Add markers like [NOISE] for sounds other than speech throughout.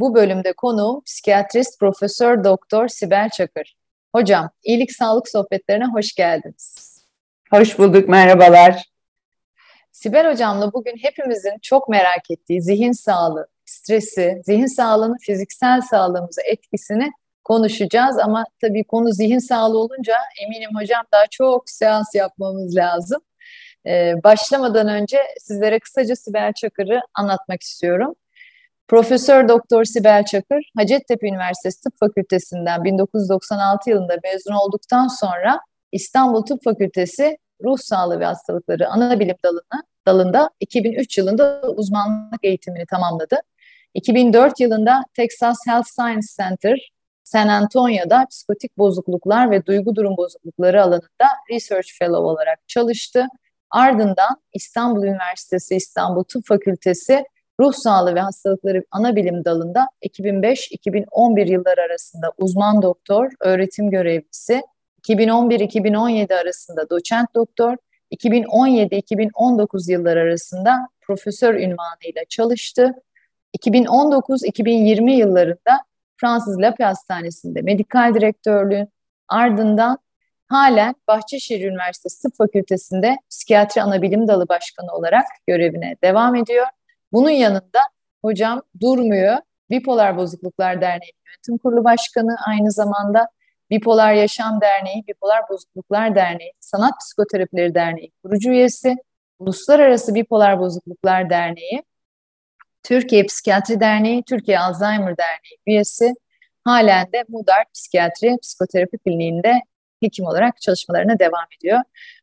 Bu bölümde konuğum psikiyatrist Profesör Doktor Sibel Çakır. Hocam, iyilik sağlık sohbetlerine hoş geldiniz. Hoş bulduk, merhabalar. Sibel Hocam'la bugün hepimizin çok merak ettiği zihin sağlığı, stresi, zihin sağlığının fiziksel sağlığımıza etkisini konuşacağız. Ama tabii konu zihin sağlığı olunca eminim hocam daha çok seans yapmamız lazım. Ee, başlamadan önce sizlere kısaca Sibel Çakır'ı anlatmak istiyorum. Profesör Doktor Sibel Çakır, Hacettepe Üniversitesi Tıp Fakültesinden 1996 yılında mezun olduktan sonra İstanbul Tıp Fakültesi Ruh Sağlığı ve Hastalıkları Anabilim dalına, dalında 2003 yılında uzmanlık eğitimini tamamladı. 2004 yılında Texas Health Science Center San Antonio'da psikotik bozukluklar ve duygu durum bozuklukları alanında Research Fellow olarak çalıştı. Ardından İstanbul Üniversitesi İstanbul Tıp Fakültesi Ruh Sağlığı ve Hastalıkları Anabilim dalında 2005-2011 yılları arasında uzman doktor, öğretim görevlisi, 2011-2017 arasında doçent doktor, 2017-2019 yılları arasında profesör ünvanıyla çalıştı. 2019-2020 yıllarında Fransız Lapi Hastanesi'nde medikal direktörlüğün ardından halen Bahçeşehir Üniversitesi Tıp Fakültesi'nde psikiyatri anabilim dalı başkanı olarak görevine devam ediyor. Bunun yanında hocam durmuyor. Bipolar Bozukluklar Derneği Yönetim Kurulu Başkanı aynı zamanda Bipolar Yaşam Derneği, Bipolar Bozukluklar Derneği, Sanat Psikoterapileri Derneği kurucu üyesi, Uluslararası Bipolar Bozukluklar Derneği, Türkiye Psikiyatri Derneği, Türkiye Alzheimer Derneği üyesi, halen de Mudar Psikiyatri Psikoterapi Kliniğinde hekim olarak çalışmalarına devam ediyor.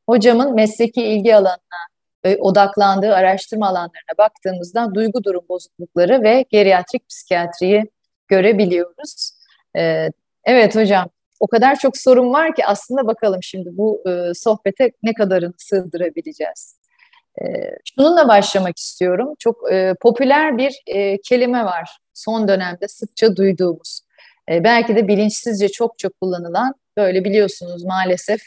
Hocamın mesleki ilgi alanına e, odaklandığı araştırma alanlarına baktığımızda duygu durum bozuklukları ve geriatrik psikiyatriyi görebiliyoruz. E, evet hocam, o kadar çok sorun var ki aslında bakalım şimdi bu e, sohbete ne kadarını sığdırabileceğiz. Şununla başlamak istiyorum. Çok popüler bir kelime var son dönemde sıkça duyduğumuz. Belki de bilinçsizce çokça kullanılan böyle biliyorsunuz maalesef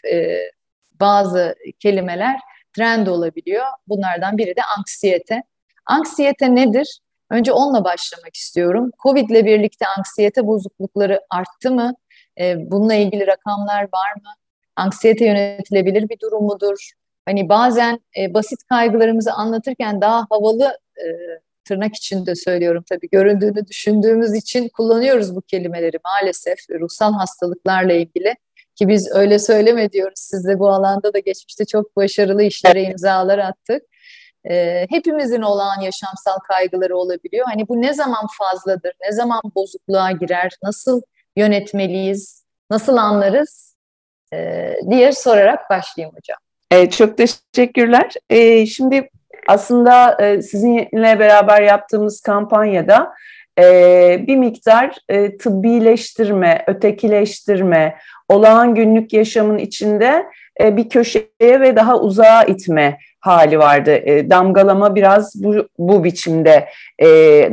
bazı kelimeler trend olabiliyor. Bunlardan biri de anksiyete. Anksiyete nedir? Önce onunla başlamak istiyorum. Covid ile birlikte anksiyete bozuklukları arttı mı? E, bununla ilgili rakamlar var mı? Anksiyete yönetilebilir bir durum mudur? Hani bazen e, basit kaygılarımızı anlatırken daha havalı e, tırnak içinde söylüyorum tabii göründüğünü düşündüğümüz için kullanıyoruz bu kelimeleri maalesef ruhsal hastalıklarla ilgili. Ki biz öyle söyleme diyoruz. Siz de bu alanda da geçmişte çok başarılı işlere imzalar attık. E, hepimizin olağan yaşamsal kaygıları olabiliyor. Hani bu ne zaman fazladır, ne zaman bozukluğa girer, nasıl yönetmeliyiz, nasıl anlarız e, diye sorarak başlayayım hocam. E, çok teşekkürler. E, şimdi aslında e, sizinle beraber yaptığımız kampanyada e, bir miktar e, tıbbileştirme, ötekileştirme, olağan günlük yaşamın içinde e, bir köşeye ve daha uzağa itme hali vardı. E, damgalama biraz bu, bu biçimde e,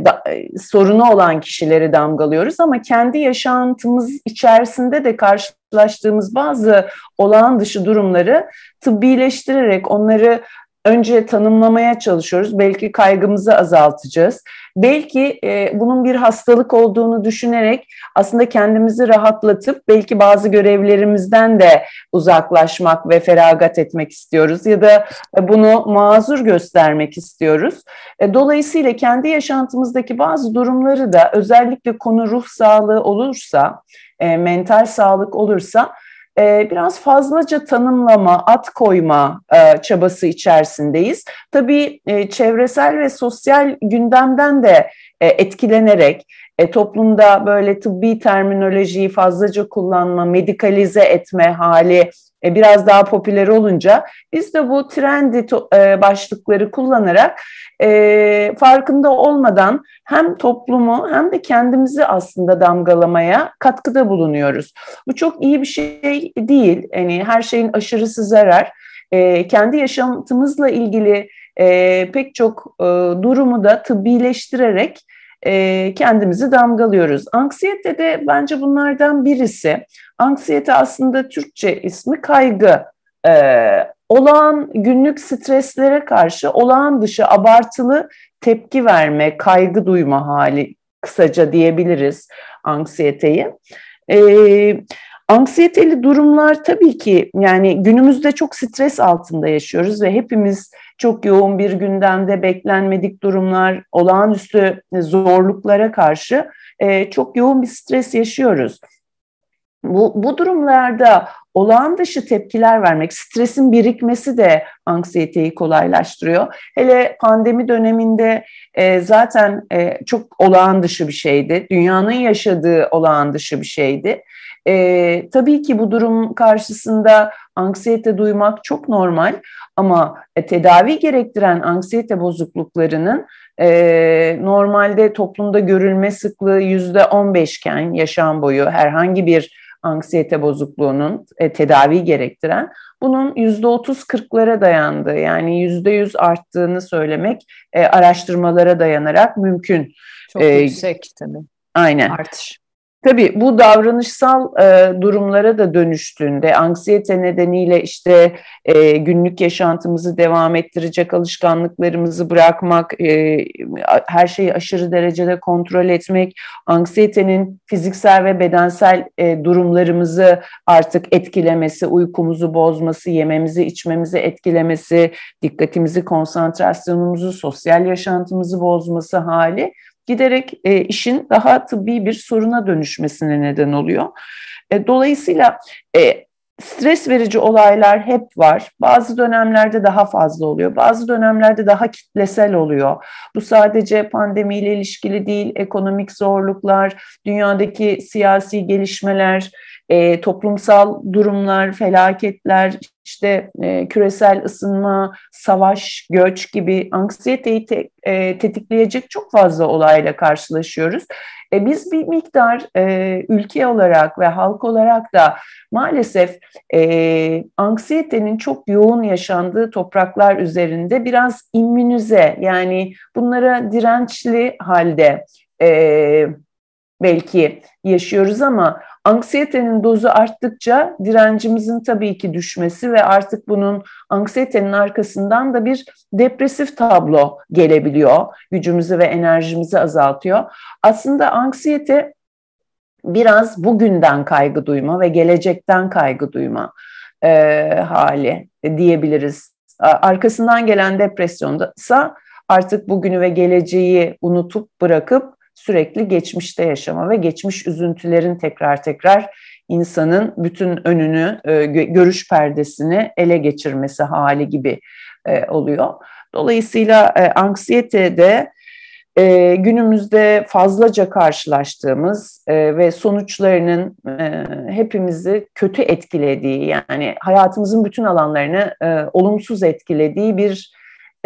da, e, sorunu olan kişileri damgalıyoruz ama kendi yaşantımız içerisinde de karşılaştığımız bazı olağan dışı durumları tıbbileştirerek onları önce tanımlamaya çalışıyoruz. Belki kaygımızı azaltacağız. Belki e, bunun bir hastalık olduğunu düşünerek aslında kendimizi rahatlatıp belki bazı görevlerimizden de uzaklaşmak ve feragat etmek istiyoruz ya da bunu mazur göstermek istiyoruz. E, dolayısıyla kendi yaşantımızdaki bazı durumları da özellikle konu ruh sağlığı olursa, e, mental sağlık olursa biraz fazlaca tanımlama, at koyma e, çabası içerisindeyiz. Tabii e, çevresel ve sosyal gündemden de e, etkilenerek toplumda böyle tıbbi terminolojiyi fazlaca kullanma, medikalize etme hali biraz daha popüler olunca biz de bu trendi başlıkları kullanarak e, farkında olmadan hem toplumu hem de kendimizi aslında damgalamaya katkıda bulunuyoruz. Bu çok iyi bir şey değil. Yani her şeyin aşırısı zarar. E, kendi yaşantımızla ilgili e, pek çok e, durumu da tıbbileştirerek e, kendimizi damgalıyoruz. Anksiyete de bence bunlardan birisi. Anksiyete aslında Türkçe ismi kaygı. E, olağan günlük streslere karşı olağan dışı abartılı tepki verme, kaygı duyma hali kısaca diyebiliriz anksiyeteyi. Ee, anksiyeteli durumlar tabii ki yani günümüzde çok stres altında yaşıyoruz ve hepimiz çok yoğun bir gündemde beklenmedik durumlar, olağanüstü zorluklara karşı e, çok yoğun bir stres yaşıyoruz. Bu, bu durumlarda olağan dışı tepkiler vermek, stresin birikmesi de anksiyeteyi kolaylaştırıyor. Hele pandemi döneminde e, zaten e, çok olağan dışı bir şeydi. Dünyanın yaşadığı olağan dışı bir şeydi. E, tabii ki bu durum karşısında anksiyete duymak çok normal ama e, tedavi gerektiren anksiyete bozukluklarının e, normalde toplumda görülme sıklığı yüzde on beşken yaşam boyu herhangi bir anksiyete bozukluğunun e, tedavi gerektiren bunun yüzde otuz kırklara dayandığı yani yüzde yüz arttığını söylemek e, araştırmalara dayanarak mümkün. Çok ee, yüksek tabii. Aynen. Artış. Tabii bu davranışsal e, durumlara da dönüştüğünde anksiyete nedeniyle işte e, günlük yaşantımızı devam ettirecek alışkanlıklarımızı bırakmak, e, her şeyi aşırı derecede kontrol etmek, anksiyetenin fiziksel ve bedensel e, durumlarımızı artık etkilemesi, uykumuzu bozması, yememizi, içmemizi etkilemesi, dikkatimizi, konsantrasyonumuzu, sosyal yaşantımızı bozması hali giderek e, işin daha tıbbi bir soruna dönüşmesine neden oluyor. E, dolayısıyla e, stres verici olaylar hep var. Bazı dönemlerde daha fazla oluyor. Bazı dönemlerde daha kitlesel oluyor. Bu sadece pandemiyle ilişkili değil, ekonomik zorluklar, dünyadaki siyasi gelişmeler, e, toplumsal durumlar, felaketler, işte e, küresel ısınma, savaş, göç gibi anksiyeteyi te, e, tetikleyecek çok fazla olayla karşılaşıyoruz. E, biz bir miktar e, ülke olarak ve halk olarak da maalesef e, anksiyetenin çok yoğun yaşandığı topraklar üzerinde biraz immünize yani bunlara dirençli halde e, belki yaşıyoruz ama Anksiyetenin dozu arttıkça direncimizin tabii ki düşmesi ve artık bunun anksiyetenin arkasından da bir depresif tablo gelebiliyor. Gücümüzü ve enerjimizi azaltıyor. Aslında anksiyete biraz bugünden kaygı duyma ve gelecekten kaygı duyma e, hali diyebiliriz. Arkasından gelen depresyonda ise artık bugünü ve geleceği unutup bırakıp sürekli geçmişte yaşama ve geçmiş üzüntülerin tekrar tekrar insanın bütün önünü, e, görüş perdesini ele geçirmesi hali gibi e, oluyor. Dolayısıyla e, anksiyete de günümüzde fazlaca karşılaştığımız ve sonuçlarının hepimizi kötü etkilediği yani hayatımızın bütün alanlarını olumsuz etkilediği bir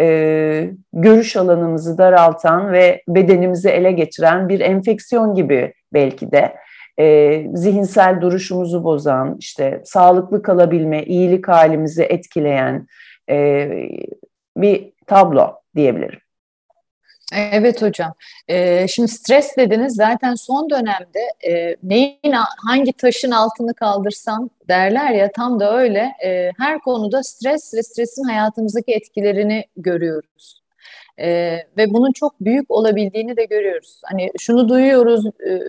e, görüş alanımızı daraltan ve bedenimizi ele geçiren bir enfeksiyon gibi belki de e, zihinsel duruşumuzu bozan, işte sağlıklı kalabilme, iyilik halimizi etkileyen e, bir tablo diyebilirim. Evet hocam. Ee, şimdi stres dediniz zaten son dönemde e, neyin hangi taşın altını kaldırsam derler ya tam da öyle. E, her konuda stres ve stresin hayatımızdaki etkilerini görüyoruz. E, ve bunun çok büyük olabildiğini de görüyoruz. Hani şunu duyuyoruz, e,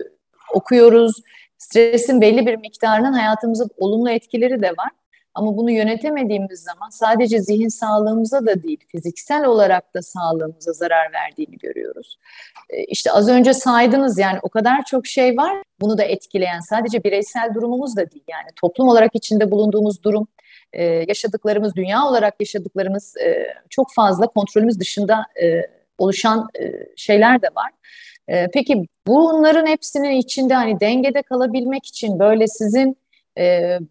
okuyoruz. Stresin belli bir miktarının hayatımıza olumlu etkileri de var. Ama bunu yönetemediğimiz zaman sadece zihin sağlığımıza da değil, fiziksel olarak da sağlığımıza zarar verdiğini görüyoruz. Ee, işte az önce saydınız yani o kadar çok şey var bunu da etkileyen sadece bireysel durumumuz da değil yani toplum olarak içinde bulunduğumuz durum, e, yaşadıklarımız, dünya olarak yaşadıklarımız e, çok fazla kontrolümüz dışında e, oluşan şeyler de var. Peki bunların hepsinin içinde hani dengede kalabilmek için böyle sizin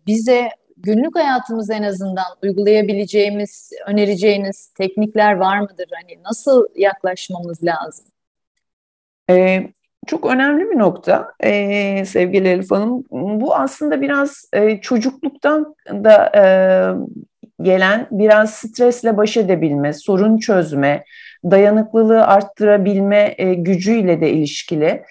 bize günlük hayatımız en azından uygulayabileceğimiz, önereceğiniz teknikler var mıdır? Hani nasıl yaklaşmamız lazım? Ee, çok önemli bir nokta ee, sevgili Elif Hanım. Bu aslında biraz e, çocukluktan da e, gelen biraz stresle baş edebilme, sorun çözme, dayanıklılığı arttırabilme e, gücüyle de ilişkili.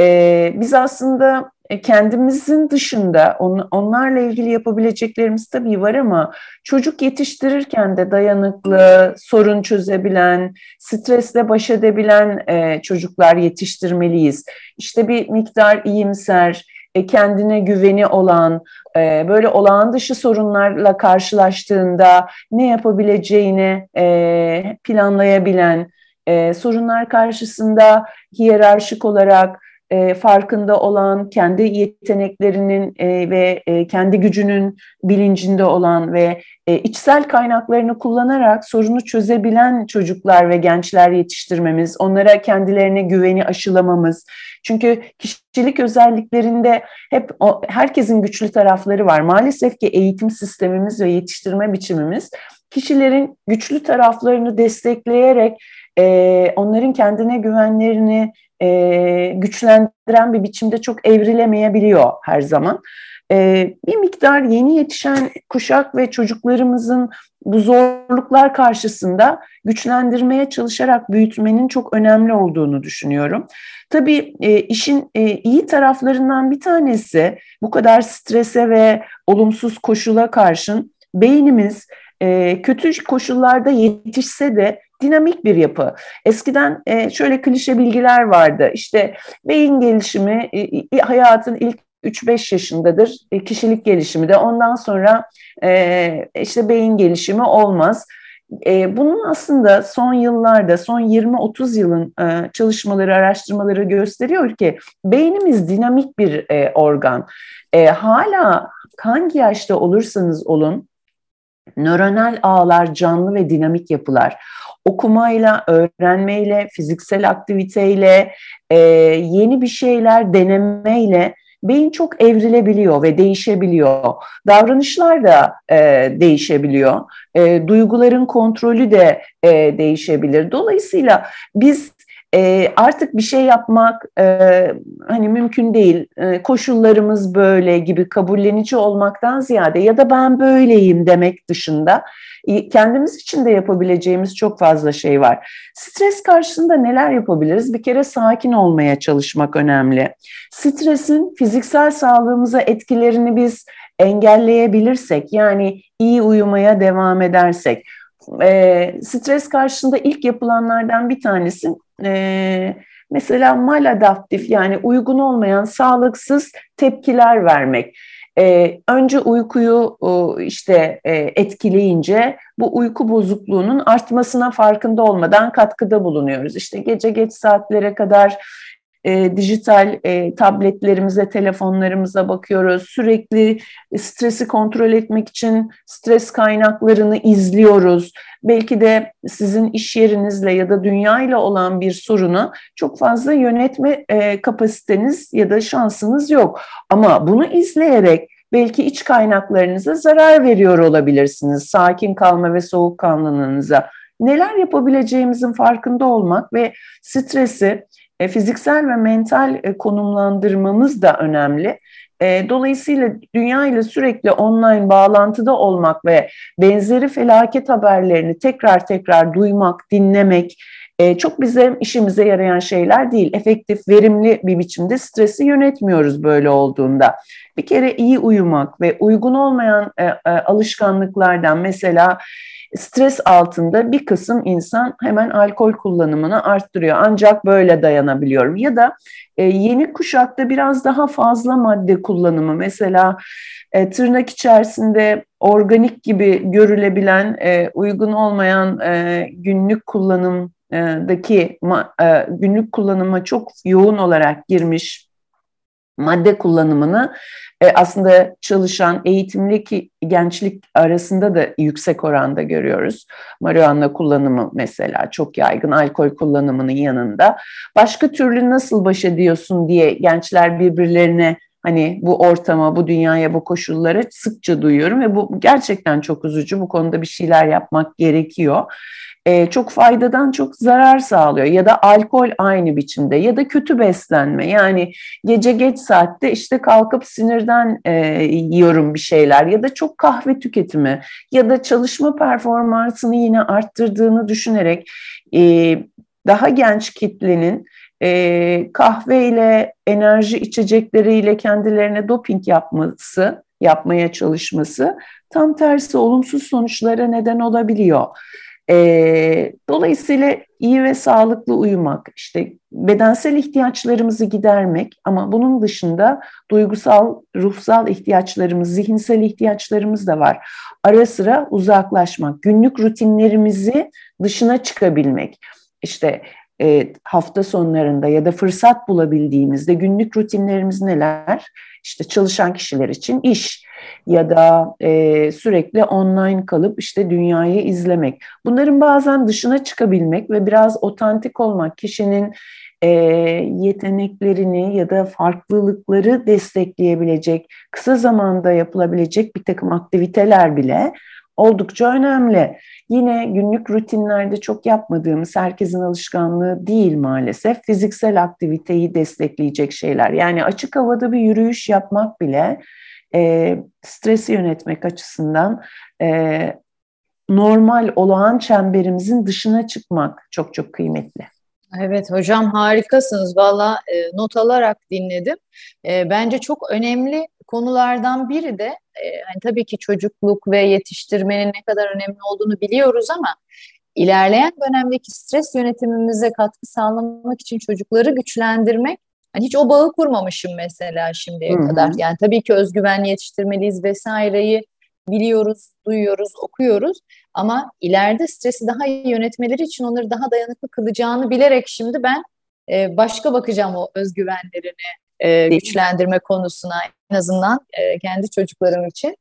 E, biz aslında kendimizin dışında on, onlarla ilgili yapabileceklerimiz tabii var ama çocuk yetiştirirken de dayanıklı, sorun çözebilen, stresle baş edebilen e, çocuklar yetiştirmeliyiz. İşte bir miktar iyimser, e, kendine güveni olan, e, böyle olağan dışı sorunlarla karşılaştığında ne yapabileceğini e, planlayabilen, e, sorunlar karşısında hiyerarşik olarak e, farkında olan, kendi yeteneklerinin e, ve e, kendi gücünün bilincinde olan ve e, içsel kaynaklarını kullanarak sorunu çözebilen çocuklar ve gençler yetiştirmemiz, onlara kendilerine güveni aşılamamız. Çünkü kişilik özelliklerinde hep o, herkesin güçlü tarafları var. Maalesef ki eğitim sistemimiz ve yetiştirme biçimimiz kişilerin güçlü taraflarını destekleyerek e, onların kendine güvenlerini e, güçlendiren bir biçimde çok evrilemeyebiliyor her zaman. E, bir miktar yeni yetişen kuşak ve çocuklarımızın bu zorluklar karşısında güçlendirmeye çalışarak büyütmenin çok önemli olduğunu düşünüyorum. Tabii e, işin e, iyi taraflarından bir tanesi bu kadar strese ve olumsuz koşula karşın beynimiz e, kötü koşullarda yetişse de dinamik bir yapı. Eskiden e, şöyle klişe bilgiler vardı. İşte beyin gelişimi e, hayatın ilk 3-5 yaşındadır. E, kişilik gelişimi de ondan sonra e, işte beyin gelişimi olmaz. E, bunun aslında son yıllarda, son 20-30 yılın e, çalışmaları, araştırmaları gösteriyor ki beynimiz dinamik bir e, organ. E, hala hangi yaşta olursanız olun, nöronal ağlar canlı ve dinamik yapılar okumayla, öğrenmeyle, fiziksel aktiviteyle, e, yeni bir şeyler denemeyle beyin çok evrilebiliyor ve değişebiliyor. Davranışlar da e, değişebiliyor. E, duyguların kontrolü de e, değişebilir. Dolayısıyla biz e, artık bir şey yapmak e, hani mümkün değil. E, koşullarımız böyle gibi kabullenici olmaktan ziyade ya da ben böyleyim demek dışında kendimiz için de yapabileceğimiz çok fazla şey var. Stres karşısında neler yapabiliriz? Bir kere sakin olmaya çalışmak önemli. Stresin fiziksel sağlığımıza etkilerini biz engelleyebilirsek yani iyi uyumaya devam edersek e, stres karşısında ilk yapılanlardan bir tanesi e, mesela maladaptif yani uygun olmayan sağlıksız tepkiler vermek. E, önce uykuyu işte e, etkileyince bu uyku bozukluğunun artmasına farkında olmadan katkıda bulunuyoruz. İşte gece geç saatlere kadar e, dijital e, tabletlerimize, telefonlarımıza bakıyoruz. Sürekli stresi kontrol etmek için stres kaynaklarını izliyoruz. Belki de sizin iş yerinizle ya da dünyayla olan bir sorunu çok fazla yönetme e, kapasiteniz ya da şansınız yok. Ama bunu izleyerek belki iç kaynaklarınıza zarar veriyor olabilirsiniz. Sakin kalma ve soğukkanlılığınıza. Neler yapabileceğimizin farkında olmak ve stresi e, fiziksel ve mental e, konumlandırmamız da önemli. E, dolayısıyla dünya ile sürekli online bağlantıda olmak ve benzeri felaket haberlerini tekrar tekrar duymak, dinlemek çok bize işimize yarayan şeyler değil. Efektif, verimli bir biçimde stresi yönetmiyoruz böyle olduğunda. Bir kere iyi uyumak ve uygun olmayan alışkanlıklardan mesela stres altında bir kısım insan hemen alkol kullanımını arttırıyor. Ancak böyle dayanabiliyorum. Ya da e, yeni kuşakta biraz daha fazla madde kullanımı mesela e, tırnak içerisinde organik gibi görülebilen e, uygun olmayan e, günlük kullanımdaki e, günlük kullanıma çok yoğun olarak girmiş madde kullanımını e, aslında çalışan eğitimli ki gençlik arasında da yüksek oranda görüyoruz. Marihuana kullanımı mesela çok yaygın, alkol kullanımının yanında. Başka türlü nasıl baş ediyorsun diye gençler birbirlerine Hani bu ortama, bu dünyaya, bu koşullara sıkça duyuyorum ve bu gerçekten çok üzücü. Bu konuda bir şeyler yapmak gerekiyor e, çok faydadan çok zarar sağlıyor ya da alkol aynı biçimde ya da kötü beslenme yani gece geç saatte işte kalkıp sinirden e, yiyorum bir şeyler ya da çok kahve tüketimi ya da çalışma performansını yine arttırdığını düşünerek e, daha genç kitlenin e, kahveyle enerji içecekleriyle kendilerine doping yapması yapmaya çalışması tam tersi olumsuz sonuçlara neden olabiliyor. E, dolayısıyla iyi ve sağlıklı uyumak, işte bedensel ihtiyaçlarımızı gidermek ama bunun dışında duygusal, ruhsal ihtiyaçlarımız, zihinsel ihtiyaçlarımız da var. Ara sıra uzaklaşmak, günlük rutinlerimizi dışına çıkabilmek. İşte e, hafta sonlarında ya da fırsat bulabildiğimizde günlük rutinlerimiz neler? İşte çalışan kişiler için iş ya da e, sürekli online kalıp işte dünyayı izlemek. Bunların bazen dışına çıkabilmek ve biraz otantik olmak, kişinin e, yeteneklerini ya da farklılıkları destekleyebilecek, kısa zamanda yapılabilecek bir takım aktiviteler bile oldukça önemli. Yine günlük rutinlerde çok yapmadığımız herkesin alışkanlığı değil maalesef fiziksel aktiviteyi destekleyecek şeyler. Yani açık havada bir yürüyüş yapmak bile e, stresi yönetmek açısından e, normal olağan çemberimizin dışına çıkmak çok çok kıymetli. Evet hocam harikasınız. Valla e, not alarak dinledim. E, bence çok önemli konulardan biri de e, hani tabii ki çocukluk ve yetiştirmenin ne kadar önemli olduğunu biliyoruz ama ilerleyen dönemdeki stres yönetimimize katkı sağlamak için çocukları güçlendirmek hani hiç o bağı kurmamışım mesela şimdiye Hı-hı. kadar. Yani tabii ki özgüvenli yetiştirmeliyiz vesaireyi biliyoruz, duyuyoruz, okuyoruz ama ileride stresi daha iyi yönetmeleri için onları daha dayanıklı kılacağını bilerek şimdi ben e, başka bakacağım o özgüvenlerini e, güçlendirme konusuna en azından e, kendi çocuklarım için.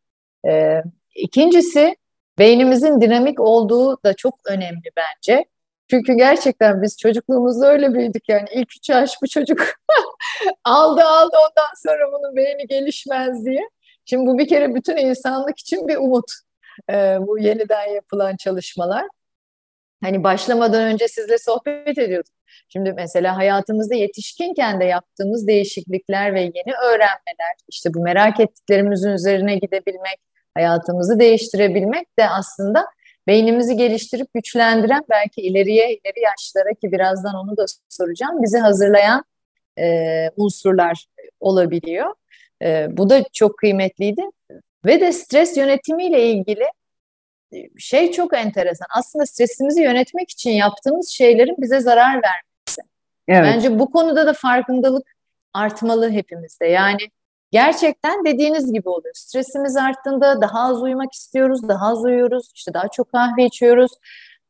E, ikincisi beynimizin dinamik olduğu da çok önemli bence. Çünkü gerçekten biz çocukluğumuzda öyle büyüdük yani ilk üç yaş bu çocuk [LAUGHS] aldı aldı ondan sonra bunun beyni gelişmez diye. Şimdi bu bir kere bütün insanlık için bir umut. Ee, bu yeniden yapılan çalışmalar. Hani başlamadan önce sizle sohbet ediyorduk. Şimdi mesela hayatımızda yetişkinken de yaptığımız değişiklikler ve yeni öğrenmeler, işte bu merak ettiklerimizin üzerine gidebilmek, hayatımızı değiştirebilmek de aslında beynimizi geliştirip güçlendiren belki ileriye, ileri yaşlara ki birazdan onu da soracağım, bizi hazırlayan e, unsurlar olabiliyor. E, bu da çok kıymetliydi. Ve de stres yönetimiyle ilgili şey çok enteresan. Aslında stresimizi yönetmek için yaptığımız şeylerin bize zarar vermesi. Evet. Bence bu konuda da farkındalık artmalı hepimizde. Yani gerçekten dediğiniz gibi oluyor. Stresimiz arttığında daha az uyumak istiyoruz, daha az uyuyoruz, işte daha çok kahve içiyoruz.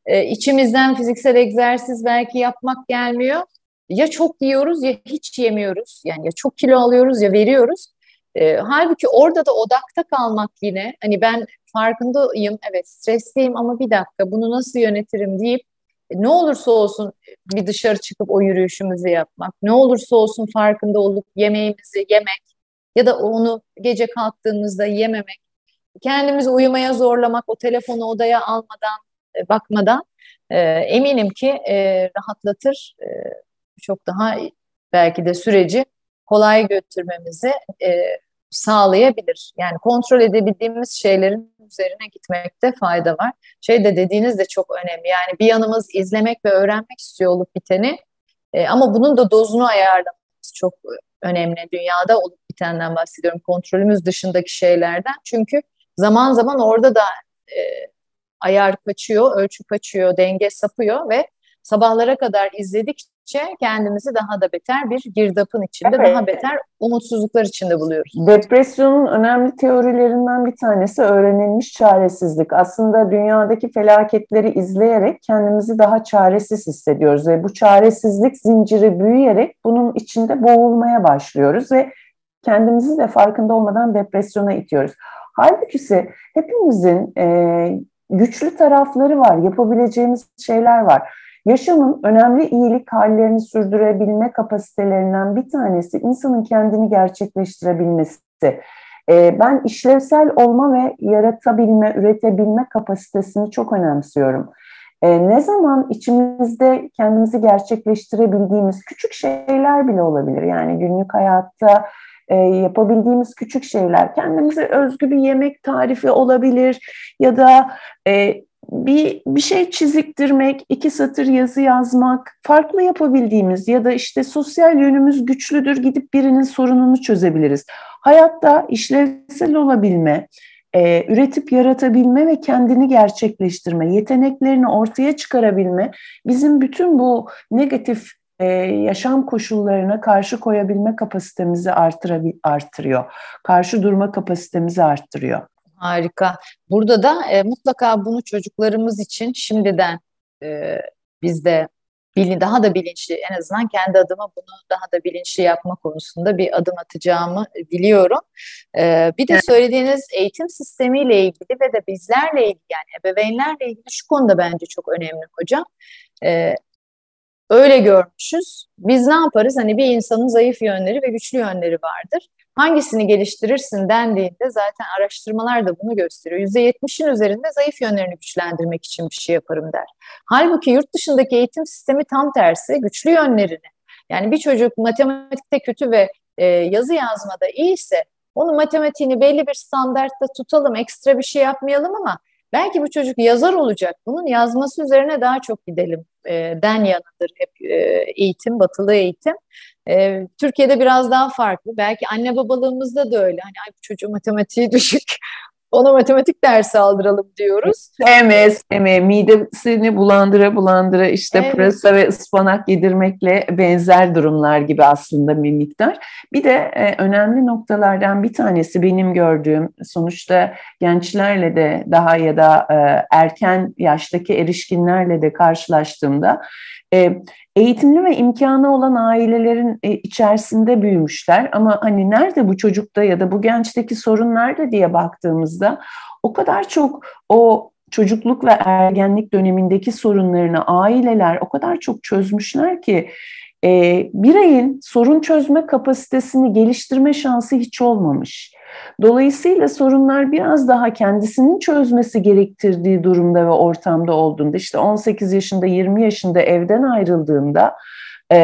Ee, içimizden fiziksel egzersiz belki yapmak gelmiyor. Ya çok yiyoruz ya hiç yemiyoruz. Yani ya çok kilo alıyoruz ya veriyoruz. E, halbuki orada da odakta kalmak yine hani ben farkındayım evet stresliyim ama bir dakika bunu nasıl yönetirim deyip ne olursa olsun bir dışarı çıkıp o yürüyüşümüzü yapmak, ne olursa olsun farkında olup yemeğimizi yemek ya da onu gece kalktığımızda yememek, kendimizi uyumaya zorlamak, o telefonu odaya almadan, e, bakmadan e, eminim ki e, rahatlatır, e, çok daha belki de süreci kolay götürmemizi e, sağlayabilir. Yani kontrol edebildiğimiz şeylerin üzerine gitmekte fayda var. Şey de dediğiniz de çok önemli. Yani bir yanımız izlemek ve öğrenmek istiyor olup biteni e, ama bunun da dozunu ayarlamamız çok önemli. Dünyada olup bitenden bahsediyorum. Kontrolümüz dışındaki şeylerden. Çünkü zaman zaman orada da e, ayar kaçıyor, ölçü kaçıyor, denge sapıyor ve sabahlara kadar izledikçe kendimizi daha da beter bir girdapın içinde, evet. daha beter umutsuzluklar içinde buluyoruz. Depresyonun önemli teorilerinden bir tanesi öğrenilmiş çaresizlik. Aslında dünyadaki felaketleri izleyerek kendimizi daha çaresiz hissediyoruz ve bu çaresizlik zinciri büyüyerek bunun içinde boğulmaya başlıyoruz ve kendimizi de farkında olmadan depresyona itiyoruz. Halbuki ise hepimizin e, güçlü tarafları var, yapabileceğimiz şeyler var yaşamın önemli iyilik hallerini sürdürebilme kapasitelerinden bir tanesi insanın kendini gerçekleştirebilmesi. Ee, ben işlevsel olma ve yaratabilme, üretebilme kapasitesini çok önemsiyorum. Ee, ne zaman içimizde kendimizi gerçekleştirebildiğimiz küçük şeyler bile olabilir. Yani günlük hayatta e, yapabildiğimiz küçük şeyler. Kendimize özgü bir yemek tarifi olabilir ya da e, bir, bir şey çiziktirmek, iki satır yazı yazmak, farklı yapabildiğimiz ya da işte sosyal yönümüz güçlüdür gidip birinin sorununu çözebiliriz. Hayatta işlevsel olabilme, e, üretip yaratabilme ve kendini gerçekleştirme, yeteneklerini ortaya çıkarabilme bizim bütün bu negatif e, yaşam koşullarına karşı koyabilme kapasitemizi artırıyor. Karşı durma kapasitemizi arttırıyor. Harika. Burada da e, mutlaka bunu çocuklarımız için şimdiden e, biz de bilin, daha da bilinçli en azından kendi adıma bunu daha da bilinçli yapma konusunda bir adım atacağımı biliyorum. Ee, bir de söylediğiniz eğitim sistemiyle ilgili ve de bizlerle ilgili yani ebeveynlerle ilgili şu konuda bence çok önemli hocam. Ee, öyle görmüşüz. Biz ne yaparız? Hani bir insanın zayıf yönleri ve güçlü yönleri vardır. Hangisini geliştirirsin dendiğinde zaten araştırmalar da bunu gösteriyor. %70'in üzerinde zayıf yönlerini güçlendirmek için bir şey yaparım der. Halbuki yurt dışındaki eğitim sistemi tam tersi güçlü yönlerini. Yani bir çocuk matematikte kötü ve e, yazı yazmada iyiyse onu matematiğini belli bir standartta tutalım, ekstra bir şey yapmayalım ama belki bu çocuk yazar olacak. Bunun yazması üzerine daha çok gidelim e, den yanıdır hep e, eğitim, batılı eğitim. E, Türkiye'de biraz daha farklı. Belki anne babalığımızda da öyle. Hani ay bu çocuğu matematiği [LAUGHS] düşük. Ona matematik dersi aldıralım diyoruz. Sevmez, sevmez. Midesini bulandıra bulandıra işte evet. pırasa ve ıspanak yedirmekle benzer durumlar gibi aslında bir miktar. Bir de e, önemli noktalardan bir tanesi benim gördüğüm sonuçta gençlerle de daha ya da e, erken yaştaki erişkinlerle de karşılaştığımda e, eğitimli ve imkanı olan ailelerin e, içerisinde büyümüşler ama hani nerede bu çocukta ya da bu gençteki sorun nerede diye baktığımızda o kadar çok o çocukluk ve ergenlik dönemindeki sorunlarını aileler o kadar çok çözmüşler ki e, bireyin sorun çözme kapasitesini geliştirme şansı hiç olmamış. Dolayısıyla sorunlar biraz daha kendisinin çözmesi gerektirdiği durumda ve ortamda olduğunda işte 18 yaşında 20 yaşında evden ayrıldığında e,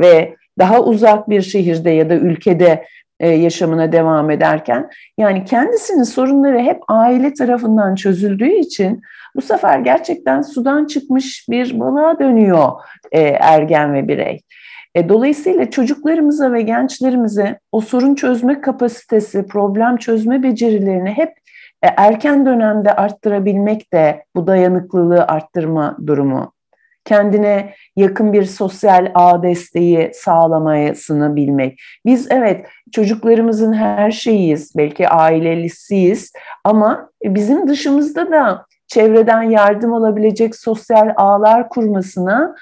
ve daha uzak bir şehirde ya da ülkede e, yaşamına devam ederken yani kendisinin sorunları hep aile tarafından çözüldüğü için bu sefer gerçekten sudan çıkmış bir balığa dönüyor e, ergen ve birey. E, dolayısıyla çocuklarımıza ve gençlerimize o sorun çözme kapasitesi, problem çözme becerilerini hep e, erken dönemde arttırabilmek de bu dayanıklılığı arttırma durumu. Kendine yakın bir sosyal ağ desteği sağlamayasını bilmek. Biz evet çocuklarımızın her şeyiyiz, belki ailelisiyiz ama bizim dışımızda da çevreden yardım alabilecek sosyal ağlar kurmasına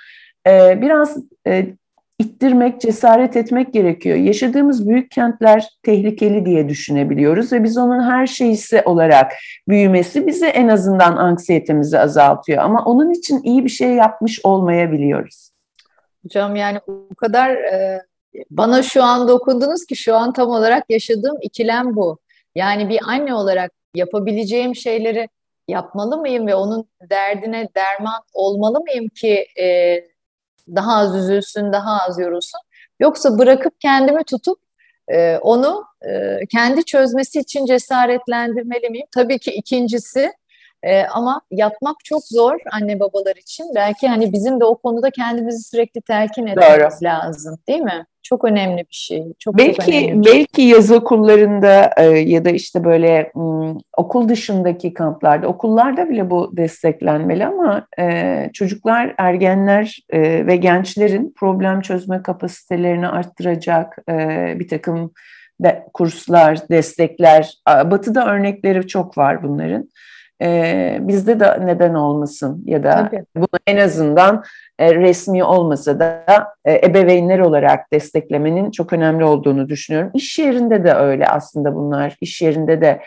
e, biraz ittirmek, cesaret etmek gerekiyor. Yaşadığımız büyük kentler tehlikeli diye düşünebiliyoruz ve biz onun her şeysi olarak büyümesi bize en azından anksiyetemizi azaltıyor. Ama onun için iyi bir şey yapmış olmayabiliyoruz. Hocam yani o kadar e, bana şu an dokundunuz ki şu an tam olarak yaşadığım ikilem bu. Yani bir anne olarak yapabileceğim şeyleri yapmalı mıyım ve onun derdine derman olmalı mıyım ki e, daha az üzülsün, daha az yorulsun. Yoksa bırakıp kendimi tutup e, onu e, kendi çözmesi için cesaretlendirmeli miyim? Tabii ki ikincisi e, ama yapmak çok zor anne babalar için. Belki hani bizim de o konuda kendimizi sürekli telkin etmemiz Doğru. lazım değil mi? Çok önemli bir şey. Çok belki çok önemli şey. belki yaz okullarında e, ya da işte böyle m, okul dışındaki kamplarda, okullarda bile bu desteklenmeli ama e, çocuklar, ergenler e, ve gençlerin problem çözme kapasitelerini arttıracak e, bir takım de, kurslar, destekler. Batı'da örnekleri çok var bunların e, bizde de neden olmasın ya da Tabii. bunu en azından e, resmi olmasa da e, ebeveynler olarak desteklemenin çok önemli olduğunu düşünüyorum. İş yerinde de öyle aslında bunlar. İş yerinde de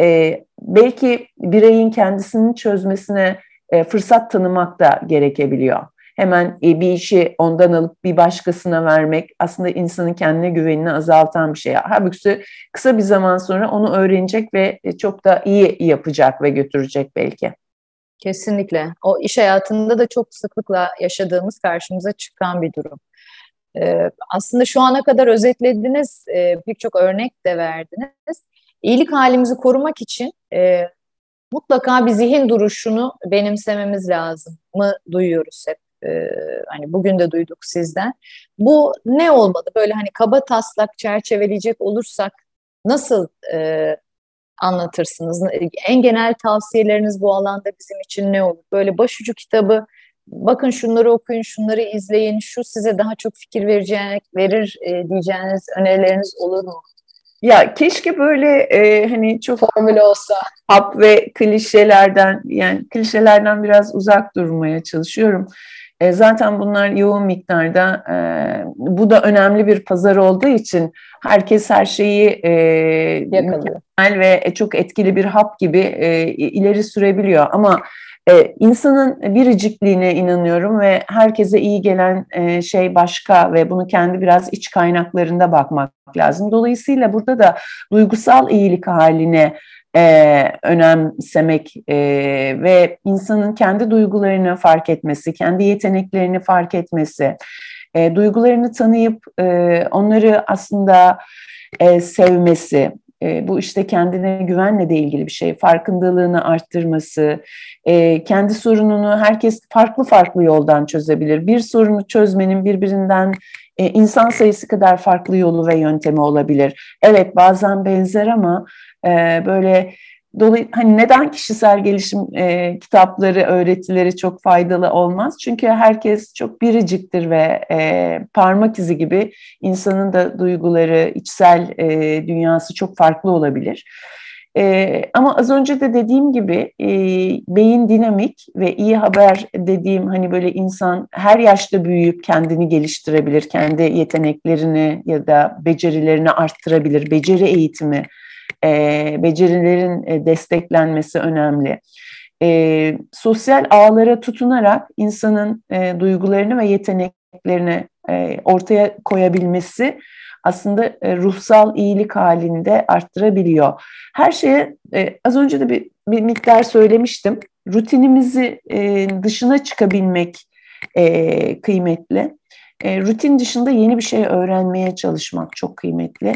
e, belki bireyin kendisinin çözmesine e, fırsat tanımak da gerekebiliyor. Hemen e, bir işi ondan alıp bir başkasına vermek aslında insanın kendine güvenini azaltan bir şey. Halbuki kısa bir zaman sonra onu öğrenecek ve e, çok da iyi yapacak ve götürecek belki. Kesinlikle. O iş hayatında da çok sıklıkla yaşadığımız karşımıza çıkan bir durum. Ee, aslında şu ana kadar özetlediniz, e, birçok örnek de verdiniz. İyilik halimizi korumak için e, mutlaka bir zihin duruşunu benimsememiz lazım mı duyuyoruz hep. Ee, hani bugün de duyduk sizden. Bu ne olmalı? Böyle hani kaba taslak çerçeveleyecek olursak nasıl e, anlatırsınız? En genel tavsiyeleriniz bu alanda bizim için ne olur? Böyle başucu kitabı bakın şunları okuyun, şunları izleyin, şu size daha çok fikir vereceğine, verir e, diyeceğiniz önerileriniz olur mu? Ya keşke böyle e, hani çok formül olsa. Hap ve klişelerden yani klişelerden biraz uzak durmaya çalışıyorum. E, zaten bunlar yoğun miktarda. E, bu da önemli bir pazar olduğu için herkes her şeyi e, mükemmel ve çok etkili bir hap gibi e, ileri sürebiliyor. Ama e, insanın biricikliğine inanıyorum ve herkese iyi gelen e, şey başka ve bunu kendi biraz iç kaynaklarında bakmak lazım. Dolayısıyla burada da duygusal iyilik haline e, önemsemek e, ve insanın kendi duygularını fark etmesi, kendi yeteneklerini fark etmesi, e, duygularını tanıyıp e, onları aslında e, sevmesi, e, bu işte kendine güvenle de ilgili bir şey. Farkındalığını arttırması, e, kendi sorununu herkes farklı farklı yoldan çözebilir. Bir sorunu çözmenin birbirinden e, insan sayısı kadar farklı yolu ve yöntemi olabilir. Evet bazen benzer ama e, böyle Dolayı hani neden kişisel gelişim e, kitapları, öğretileri çok faydalı olmaz? Çünkü herkes çok biriciktir ve e, parmak izi gibi insanın da duyguları, içsel e, dünyası çok farklı olabilir. E, ama az önce de dediğim gibi e, beyin dinamik ve iyi haber dediğim hani böyle insan her yaşta büyüyüp kendini geliştirebilir, kendi yeteneklerini ya da becerilerini arttırabilir, beceri eğitimi e, becerilerin e, desteklenmesi önemli. E, sosyal ağlara tutunarak insanın e, duygularını ve yeteneklerini e, ortaya koyabilmesi aslında e, ruhsal iyilik halinde arttırabiliyor. Her şeye e, az önce de bir, bir miktar söylemiştim. Rutinimizi e, dışına çıkabilmek e, kıymetli. E, rutin dışında yeni bir şey öğrenmeye çalışmak çok kıymetli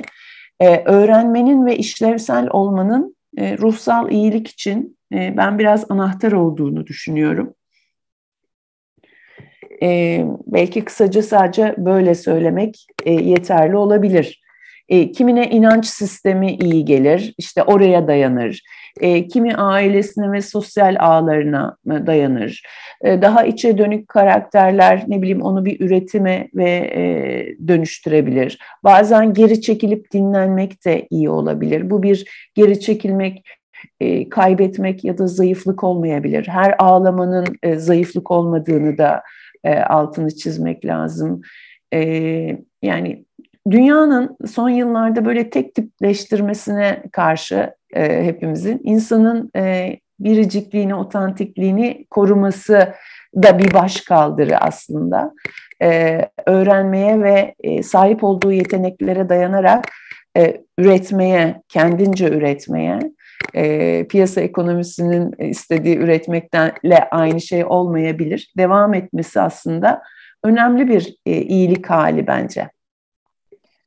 e, öğrenmenin ve işlevsel olmanın e, ruhsal iyilik için e, ben biraz anahtar olduğunu düşünüyorum. E, belki kısaca sadece böyle söylemek e, yeterli olabilir. E, kimine inanç sistemi iyi gelir, işte oraya dayanır. E, kimi ailesine ve sosyal ağlarına dayanır. E, daha içe dönük karakterler ne bileyim onu bir üretime ve e, dönüştürebilir. Bazen geri çekilip dinlenmek de iyi olabilir. Bu bir geri çekilmek e, kaybetmek ya da zayıflık olmayabilir. Her ağlamanın e, zayıflık olmadığını da e, altını çizmek lazım. E, yani dünyanın son yıllarda böyle tek tipleştirmesine karşı e, hepimizin insanın e, biricikliğini, otantikliğini koruması da bir baş kaldırı aslında. E, öğrenmeye ve e, sahip olduğu yeteneklere dayanarak e, üretmeye, kendince üretmeye, e, piyasa ekonomisinin istediği üretmektenle aynı şey olmayabilir. Devam etmesi aslında önemli bir e, iyilik hali bence.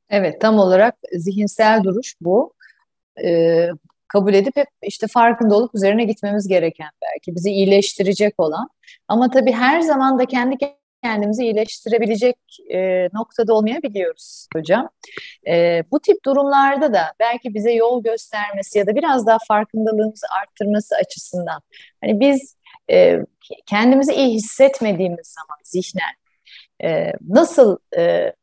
Evet, tam olarak zihinsel duruş bu. Ee, kabul edip hep işte farkında olup üzerine gitmemiz gereken belki bizi iyileştirecek olan. Ama tabii her zaman da kendi kendimizi iyileştirebilecek e, noktada olmayabiliyoruz hocam. E, bu tip durumlarda da belki bize yol göstermesi ya da biraz daha farkındalığımızı arttırması açısından hani biz e, kendimizi iyi hissetmediğimiz zaman zihnen e, nasıl e,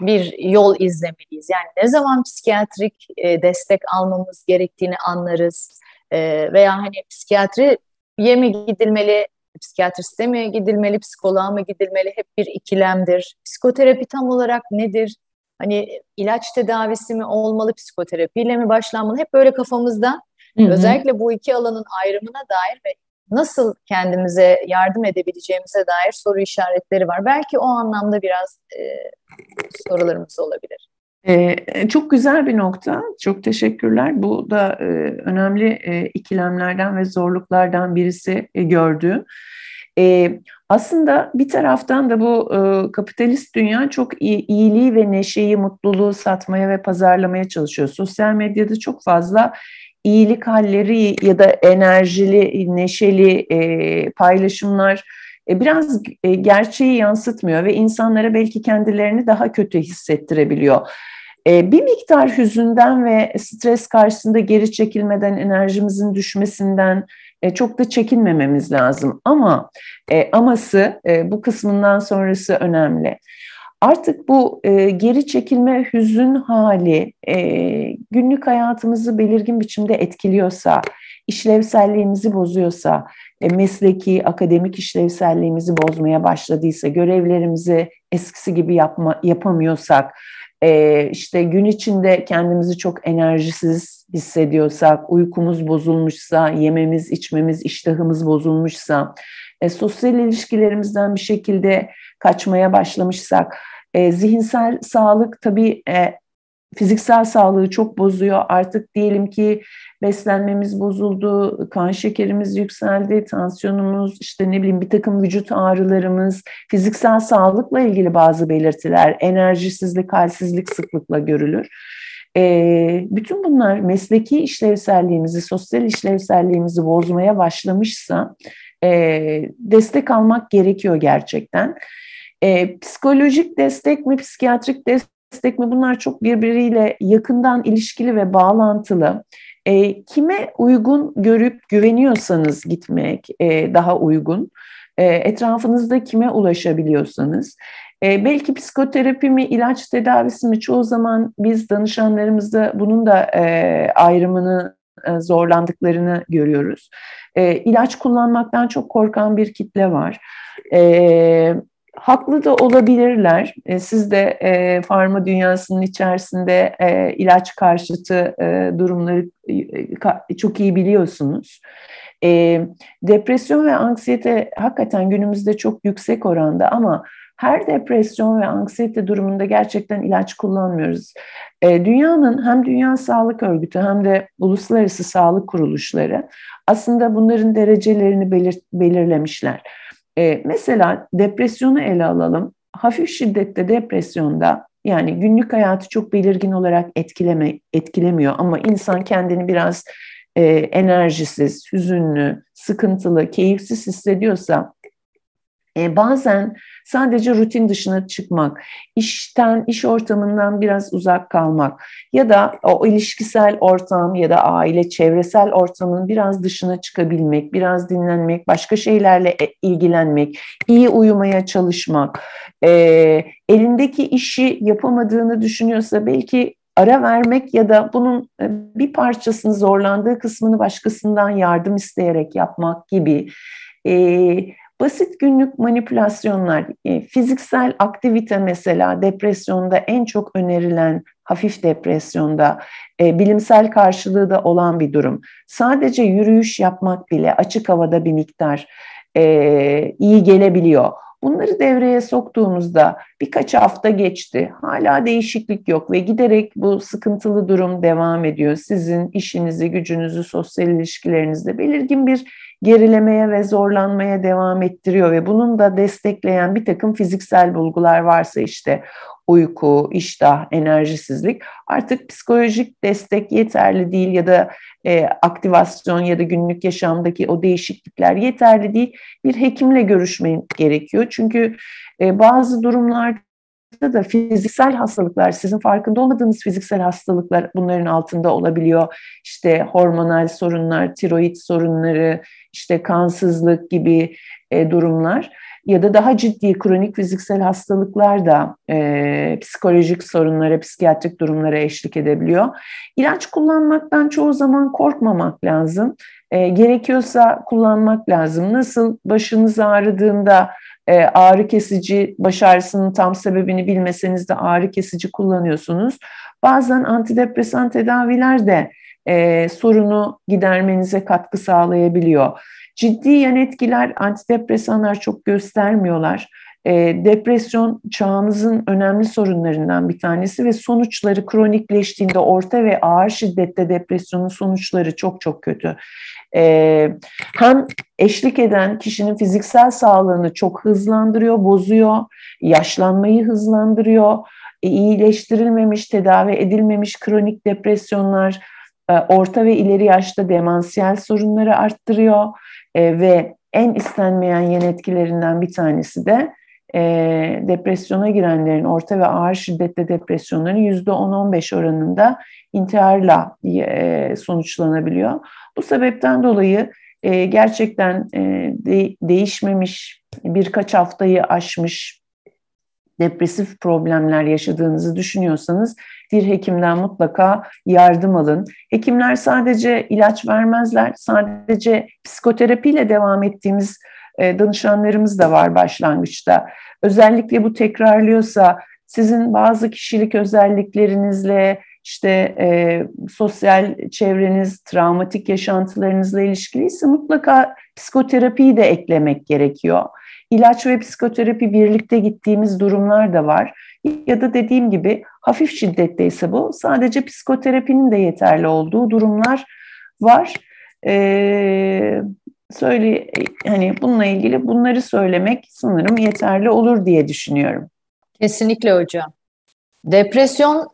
bir yol izlemeliyiz. Yani ne zaman psikiyatrik e, destek almamız gerektiğini anlarız e, veya hani psikiyatriye mi gidilmeli, psikiyatriste mi gidilmeli, psikoloğa mı gidilmeli hep bir ikilemdir. Psikoterapi tam olarak nedir? Hani ilaç tedavisi mi olmalı, psikoterapiyle mi başlanmalı? Hep böyle kafamızda Hı-hı. özellikle bu iki alanın ayrımına dair ve nasıl kendimize yardım edebileceğimize dair soru işaretleri var. Belki o anlamda biraz e, sorularımız olabilir. Ee, çok güzel bir nokta. Çok teşekkürler. Bu da e, önemli e, ikilemlerden ve zorluklardan birisi e, gördüğüm. E, aslında bir taraftan da bu e, kapitalist dünya çok iyi, iyiliği ve neşeyi, mutluluğu satmaya ve pazarlamaya çalışıyor. Sosyal medyada çok fazla iyilik halleri ya da enerjili, neşeli e, paylaşımlar e, biraz e, gerçeği yansıtmıyor ve insanlara belki kendilerini daha kötü hissettirebiliyor. E, bir miktar hüzünden ve stres karşısında geri çekilmeden, enerjimizin düşmesinden çok da çekinmememiz lazım. Ama aması bu kısmından sonrası önemli. Artık bu e, geri çekilme hüzün hali e, günlük hayatımızı belirgin biçimde etkiliyorsa, işlevselliğimizi bozuyorsa, e, mesleki, akademik işlevselliğimizi bozmaya başladıysa, görevlerimizi eskisi gibi yapma, yapamıyorsak, e, işte gün içinde kendimizi çok enerjisiz hissediyorsak, uykumuz bozulmuşsa, yememiz, içmemiz, iştahımız bozulmuşsa, e, sosyal ilişkilerimizden bir şekilde kaçmaya başlamışsak, e, zihinsel sağlık tabii e, fiziksel sağlığı çok bozuyor. Artık diyelim ki beslenmemiz bozuldu, kan şekerimiz yükseldi, tansiyonumuz, işte ne bileyim bir takım vücut ağrılarımız, fiziksel sağlıkla ilgili bazı belirtiler, enerjisizlik, halsizlik sıklıkla görülür. E, bütün bunlar mesleki işlevselliğimizi, sosyal işlevselliğimizi bozmaya başlamışsa e, destek almak gerekiyor gerçekten. E, psikolojik destek mi, psikiyatrik destek mi bunlar çok birbiriyle yakından ilişkili ve bağlantılı. E, kime uygun görüp güveniyorsanız gitmek e, daha uygun. E, etrafınızda kime ulaşabiliyorsanız. E, belki psikoterapi mi, ilaç tedavisi mi çoğu zaman biz danışanlarımızda bunun da e, ayrımını e, zorlandıklarını görüyoruz. E, ilaç kullanmaktan çok korkan bir kitle var. E, haklı da olabilirler. E, siz de e, farma dünyasının içerisinde e, ilaç karşıtı e, durumları e, çok iyi biliyorsunuz. E, depresyon ve anksiyete hakikaten günümüzde çok yüksek oranda ama her depresyon ve anksiyete durumunda gerçekten ilaç kullanmıyoruz. E, dünyanın hem Dünya Sağlık Örgütü hem de uluslararası sağlık kuruluşları aslında bunların derecelerini belir, belirlemişler. E, mesela depresyonu ele alalım. Hafif şiddette depresyonda yani günlük hayatı çok belirgin olarak etkileme, etkilemiyor ama insan kendini biraz e, enerjisiz, hüzünlü, sıkıntılı, keyifsiz hissediyorsa e, bazen sadece rutin dışına çıkmak, işten, iş ortamından biraz uzak kalmak ya da o ilişkisel ortam ya da aile, çevresel ortamın biraz dışına çıkabilmek, biraz dinlenmek, başka şeylerle e, ilgilenmek, iyi uyumaya çalışmak, e, elindeki işi yapamadığını düşünüyorsa belki ara vermek ya da bunun bir parçasını zorlandığı kısmını başkasından yardım isteyerek yapmak gibi Basit günlük manipülasyonlar, e, fiziksel aktivite mesela depresyonda en çok önerilen hafif depresyonda e, bilimsel karşılığı da olan bir durum. Sadece yürüyüş yapmak bile açık havada bir miktar e, iyi gelebiliyor. Bunları devreye soktuğumuzda birkaç hafta geçti. Hala değişiklik yok ve giderek bu sıkıntılı durum devam ediyor. Sizin işinizi, gücünüzü, sosyal ilişkilerinizde belirgin bir gerilemeye ve zorlanmaya devam ettiriyor ve bunun da destekleyen bir takım fiziksel bulgular varsa işte uyku, iştah, enerjisizlik artık psikolojik destek yeterli değil ya da e, aktivasyon ya da günlük yaşamdaki o değişiklikler yeterli değil. Bir hekimle görüşmek gerekiyor. Çünkü e, bazı durumlarda da fiziksel hastalıklar, sizin farkında olmadığınız fiziksel hastalıklar bunların altında olabiliyor. İşte hormonal sorunlar, tiroid sorunları, işte kansızlık gibi e, durumlar ya da daha ciddi kronik fiziksel hastalıklar da e, psikolojik sorunlara, psikiyatrik durumlara eşlik edebiliyor. İlaç kullanmaktan çoğu zaman korkmamak lazım. E, gerekiyorsa kullanmak lazım. Nasıl başınız ağrıdığında e, ağrı kesici, baş ağrısının tam sebebini bilmeseniz de ağrı kesici kullanıyorsunuz. Bazen antidepresan tedaviler de e, sorunu gidermenize katkı sağlayabiliyor. Ciddi yan etkiler antidepresanlar çok göstermiyorlar. E, depresyon çağımızın önemli sorunlarından bir tanesi ve sonuçları kronikleştiğinde orta ve ağır şiddette depresyonun sonuçları çok çok kötü. E, hem eşlik eden kişinin fiziksel sağlığını çok hızlandırıyor, bozuyor, yaşlanmayı hızlandırıyor, e, iyileştirilmemiş, tedavi edilmemiş kronik depresyonlar, orta ve ileri yaşta demansiyel sorunları arttırıyor e, ve en istenmeyen yan etkilerinden bir tanesi de e, depresyona girenlerin orta ve ağır şiddette depresyonların %10-15 oranında intiharla e, sonuçlanabiliyor. Bu sebepten dolayı e, gerçekten e, de, değişmemiş, birkaç haftayı aşmış depresif problemler yaşadığınızı düşünüyorsanız bir hekimden mutlaka yardım alın. Hekimler sadece ilaç vermezler, sadece psikoterapiyle devam ettiğimiz e, danışanlarımız da var başlangıçta. Özellikle bu tekrarlıyorsa sizin bazı kişilik özelliklerinizle işte e, sosyal çevreniz, travmatik yaşantılarınızla ilişkiliyse mutlaka psikoterapiyi de eklemek gerekiyor. İlaç ve psikoterapi birlikte gittiğimiz durumlar da var. Ya da dediğim gibi hafif şiddetteyse bu sadece psikoterapinin de yeterli olduğu durumlar var. Ee, söyle hani bununla ilgili bunları söylemek sanırım yeterli olur diye düşünüyorum. Kesinlikle hocam. Depresyon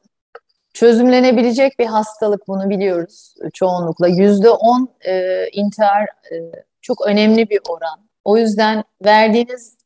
çözümlenebilecek bir hastalık bunu biliyoruz çoğunlukla. Yüzde on e, intihar e, çok önemli bir oran. O yüzden verdiğiniz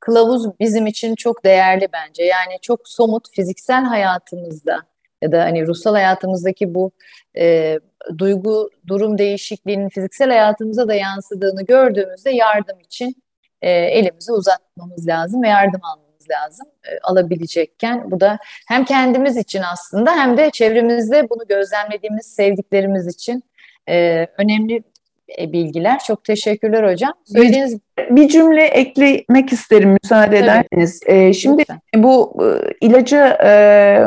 kılavuz bizim için çok değerli bence. Yani çok somut fiziksel hayatımızda ya da hani ruhsal hayatımızdaki bu e, duygu durum değişikliğinin fiziksel hayatımıza da yansıdığını gördüğümüzde yardım için e, elimizi uzatmamız lazım ve yardım almamız lazım e, alabilecekken. Bu da hem kendimiz için aslında hem de çevremizde bunu gözlemlediğimiz sevdiklerimiz için e, önemli bilgiler. Çok teşekkürler hocam. Söylediğiniz bir cümle eklemek isterim müsaade Tabii. ederseniz. Ee, şimdi Lütfen. bu e, ilacı e,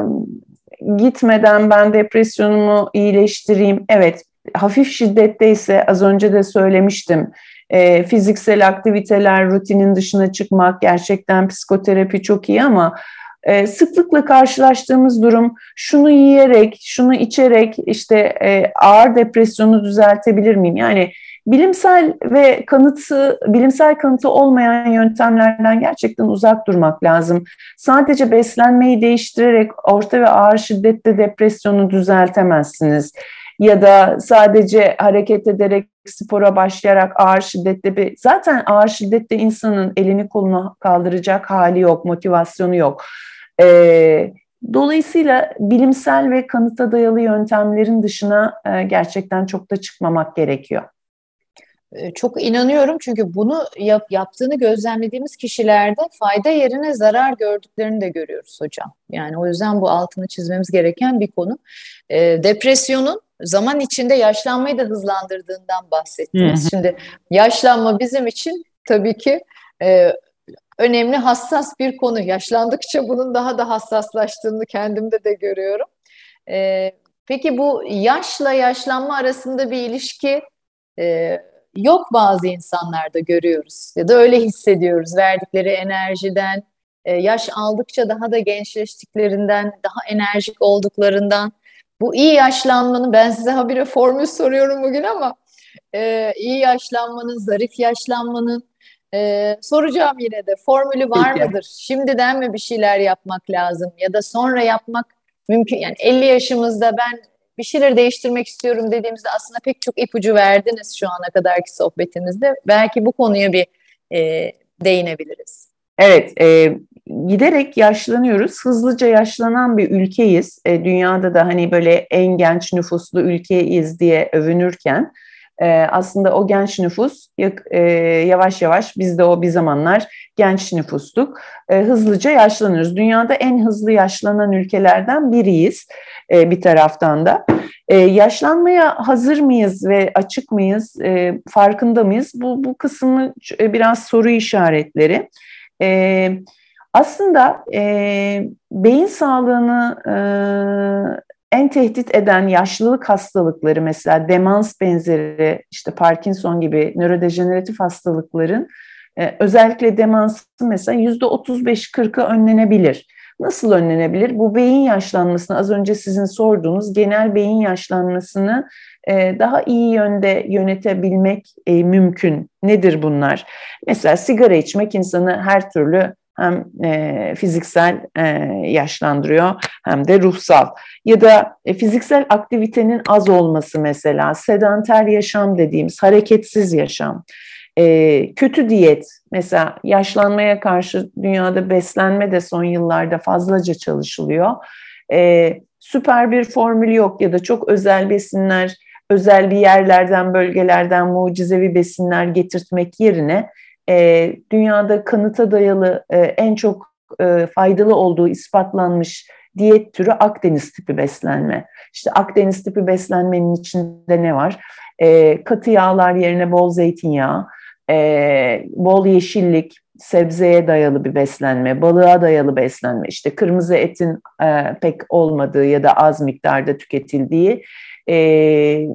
gitmeden ben depresyonumu iyileştireyim. Evet, hafif şiddetteyse az önce de söylemiştim. E, fiziksel aktiviteler, rutinin dışına çıkmak gerçekten psikoterapi çok iyi ama e, sıklıkla karşılaştığımız durum şunu yiyerek, şunu içerek işte e, ağır depresyonu düzeltebilir miyim? Yani bilimsel ve kanıtı, bilimsel kanıtı olmayan yöntemlerden gerçekten uzak durmak lazım. Sadece beslenmeyi değiştirerek orta ve ağır şiddette depresyonu düzeltemezsiniz. Ya da sadece hareket ederek spora başlayarak ağır şiddette bir zaten ağır şiddette insanın elini kolunu kaldıracak hali yok, motivasyonu yok. Ee, dolayısıyla bilimsel ve kanıta dayalı yöntemlerin dışına e, gerçekten çok da çıkmamak gerekiyor. Çok inanıyorum çünkü bunu yap, yaptığını gözlemlediğimiz kişilerde fayda yerine zarar gördüklerini de görüyoruz hocam. Yani o yüzden bu altını çizmemiz gereken bir konu. E, depresyonun zaman içinde yaşlanmayı da hızlandırdığından bahsettiniz. Şimdi yaşlanma bizim için tabii ki e, önemli, hassas bir konu. Yaşlandıkça bunun daha da hassaslaştığını kendimde de görüyorum. E, peki bu yaşla yaşlanma arasında bir ilişki e, yok bazı insanlarda görüyoruz ya da öyle hissediyoruz verdikleri enerjiden, e, yaş aldıkça daha da gençleştiklerinden, daha enerjik olduklarından. Bu iyi yaşlanmanın, ben size habire formül soruyorum bugün ama e, iyi yaşlanmanın, zarif yaşlanmanın, ee, soracağım yine de formülü var Peki. mıdır? Şimdiden mi bir şeyler yapmak lazım ya da sonra yapmak mümkün? Yani 50 yaşımızda ben bir şeyleri değiştirmek istiyorum dediğimizde aslında pek çok ipucu verdiniz şu ana kadarki sohbetimizde. Belki bu konuya bir e, değinebiliriz. Evet, e, giderek yaşlanıyoruz. Hızlıca yaşlanan bir ülkeyiz. E, dünyada da hani böyle en genç nüfuslu ülkeyiz diye övünürken e, aslında o genç nüfus e, yavaş yavaş biz de o bir zamanlar genç nüfustuk. E, hızlıca yaşlanıyoruz. Dünyada en hızlı yaşlanan ülkelerden biriyiz e, bir taraftan da. E, yaşlanmaya hazır mıyız ve açık mıyız, e, farkında mıyız? Bu, bu kısmı e, biraz soru işaretleri. Evet aslında e, beyin sağlığını e, en tehdit eden yaşlılık hastalıkları mesela demans benzeri işte Parkinson gibi nörodejeneratif hastalıkların e, özellikle demansın mesela yüzde 35-40'ı önlenebilir. Nasıl önlenebilir? Bu beyin yaşlanmasını az önce sizin sorduğunuz genel beyin yaşlanmasını e, daha iyi yönde yönetebilmek e, mümkün. Nedir bunlar? Mesela sigara içmek insanı her türlü hem e, fiziksel e, yaşlandırıyor hem de ruhsal. Ya da e, fiziksel aktivitenin az olması mesela, sedanter yaşam dediğimiz hareketsiz yaşam. E, kötü diyet, mesela yaşlanmaya karşı dünyada beslenme de son yıllarda fazlaca çalışılıyor. E, süper bir formül yok ya da çok özel besinler, özel bir yerlerden, bölgelerden mucizevi besinler getirtmek yerine e, dünyada kanıta dayalı e, en çok e, faydalı olduğu ispatlanmış diyet türü Akdeniz tipi beslenme. İşte Akdeniz tipi beslenmenin içinde ne var? E, katı yağlar yerine bol zeytinyağı, e, bol yeşillik, sebzeye dayalı bir beslenme, balığa dayalı beslenme, işte kırmızı etin e, pek olmadığı ya da az miktarda tüketildiği, e,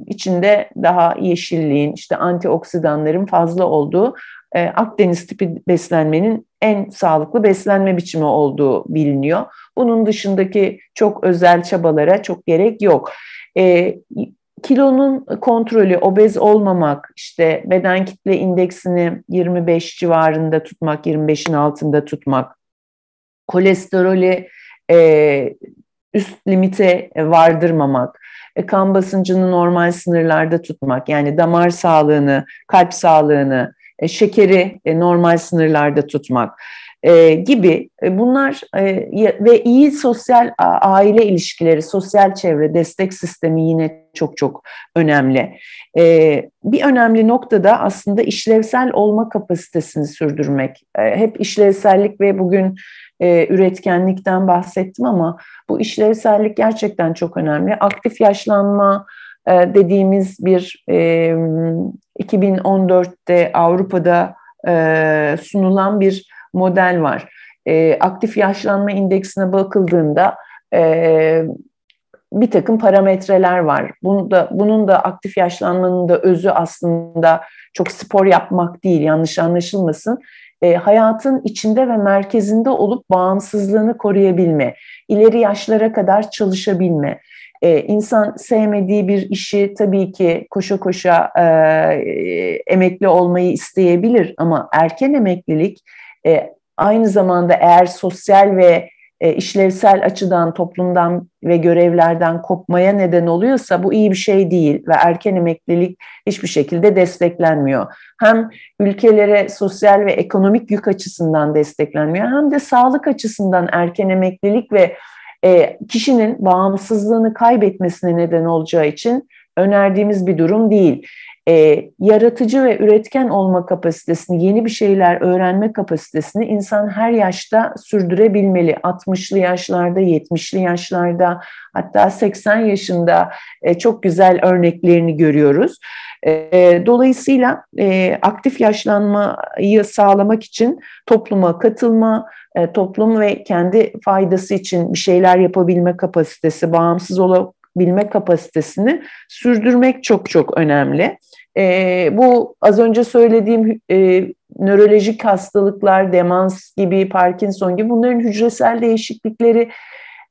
içinde daha yeşilliğin, işte antioksidanların fazla olduğu e, Akdeniz tipi beslenmenin en sağlıklı beslenme biçimi olduğu biliniyor. Bunun dışındaki çok özel çabalara çok gerek yok. E, kilonun kontrolü, obez olmamak, işte beden kitle indeksini 25 civarında tutmak, 25'in altında tutmak, kolesterolü e, üst limite vardırmamak, e, kan basıncını normal sınırlarda tutmak, yani damar sağlığını, kalp sağlığını, e, şekeri e, normal sınırlarda tutmak e, gibi bunlar ve iyi sosyal aile ilişkileri, sosyal çevre, destek sistemi yine çok çok önemli. Bir önemli nokta da aslında işlevsel olma kapasitesini sürdürmek. Hep işlevsellik ve bugün üretkenlikten bahsettim ama bu işlevsellik gerçekten çok önemli. Aktif yaşlanma, dediğimiz bir 2014'te e, Avrupa'da e, sunulan bir model var. Aktif yaşlanma indeksine bakıldığında bir takım parametreler var. Bunu da, bunun da aktif yaşlanmanın da özü aslında çok spor yapmak değil, yanlış anlaşılmasın. E, hayatın içinde ve merkezinde olup bağımsızlığını koruyabilme, ileri yaşlara kadar çalışabilme, e, insan sevmediği bir işi tabii ki koşa koşa e, emekli olmayı isteyebilir ama erken emeklilik e, aynı zamanda eğer sosyal ve e, işlevsel açıdan toplumdan ve görevlerden kopmaya neden oluyorsa bu iyi bir şey değil ve erken emeklilik hiçbir şekilde desteklenmiyor. Hem ülkelere sosyal ve ekonomik yük açısından desteklenmiyor hem de sağlık açısından erken emeklilik ve e, kişinin bağımsızlığını kaybetmesine neden olacağı için önerdiğimiz bir durum değil. E, yaratıcı ve üretken olma kapasitesini, yeni bir şeyler öğrenme kapasitesini insan her yaşta sürdürebilmeli. 60'lı yaşlarda, 70'li yaşlarda, hatta 80 yaşında e, çok güzel örneklerini görüyoruz. Dolayısıyla aktif yaşlanmayı sağlamak için topluma katılma, e, toplum ve kendi faydası için bir şeyler yapabilme kapasitesi, bağımsız olabilme kapasitesini sürdürmek çok çok önemli. Bu az önce söylediğim nörolojik hastalıklar, demans gibi, Parkinson gibi bunların hücresel değişiklikleri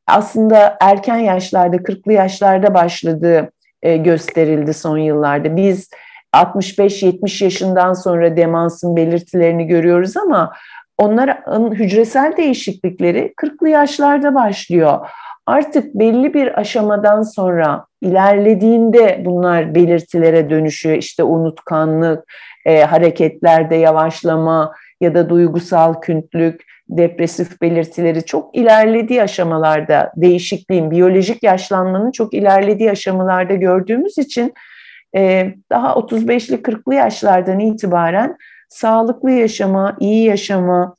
aslında erken yaşlarda, 40'lı yaşlarda başladığı e, gösterildi son yıllarda. Biz 65-70 yaşından sonra demansın belirtilerini görüyoruz ama onların hücresel değişiklikleri 40'lı yaşlarda başlıyor. Artık belli bir aşamadan sonra ilerlediğinde bunlar belirtilere dönüşüyor. İşte unutkanlık, e, hareketlerde yavaşlama ya da duygusal küntülük, depresif belirtileri çok ilerlediği aşamalarda değişikliğin, biyolojik yaşlanmanın çok ilerlediği aşamalarda gördüğümüz için e, daha 35'li 40'lı yaşlardan itibaren sağlıklı yaşama, iyi yaşama,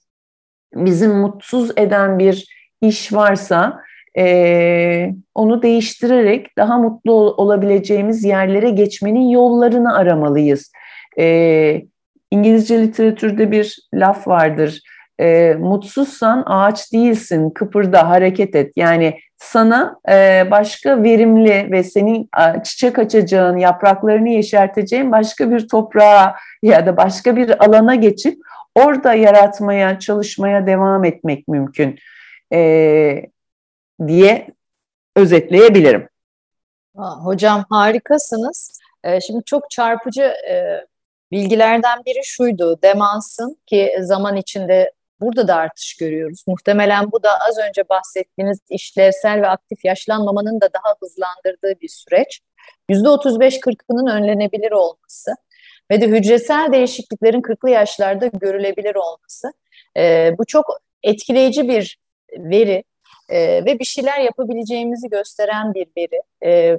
bizim mutsuz eden bir iş varsa e, onu değiştirerek daha mutlu olabileceğimiz yerlere geçmenin yollarını aramalıyız. E, İngilizce literatürde bir laf vardır. E, mutsuzsan ağaç değilsin, kıpırda, hareket et. Yani sana e, başka verimli ve senin e, çiçek açacağın, yapraklarını yeşerteceğin başka bir toprağa ya da başka bir alana geçip orada yaratmaya, çalışmaya devam etmek mümkün e, diye özetleyebilirim. Hocam harikasınız. Ee, şimdi çok çarpıcı e, bilgilerden biri şuydu. Demansın ki zaman içinde burada da artış görüyoruz. Muhtemelen bu da az önce bahsettiğiniz işlevsel ve aktif yaşlanmamanın da daha hızlandırdığı bir süreç. %35-40'ının önlenebilir olması ve de hücresel değişikliklerin 40'lı yaşlarda görülebilir olması. E, bu çok etkileyici bir veri e, ve bir şeyler yapabileceğimizi gösteren bir veri. E,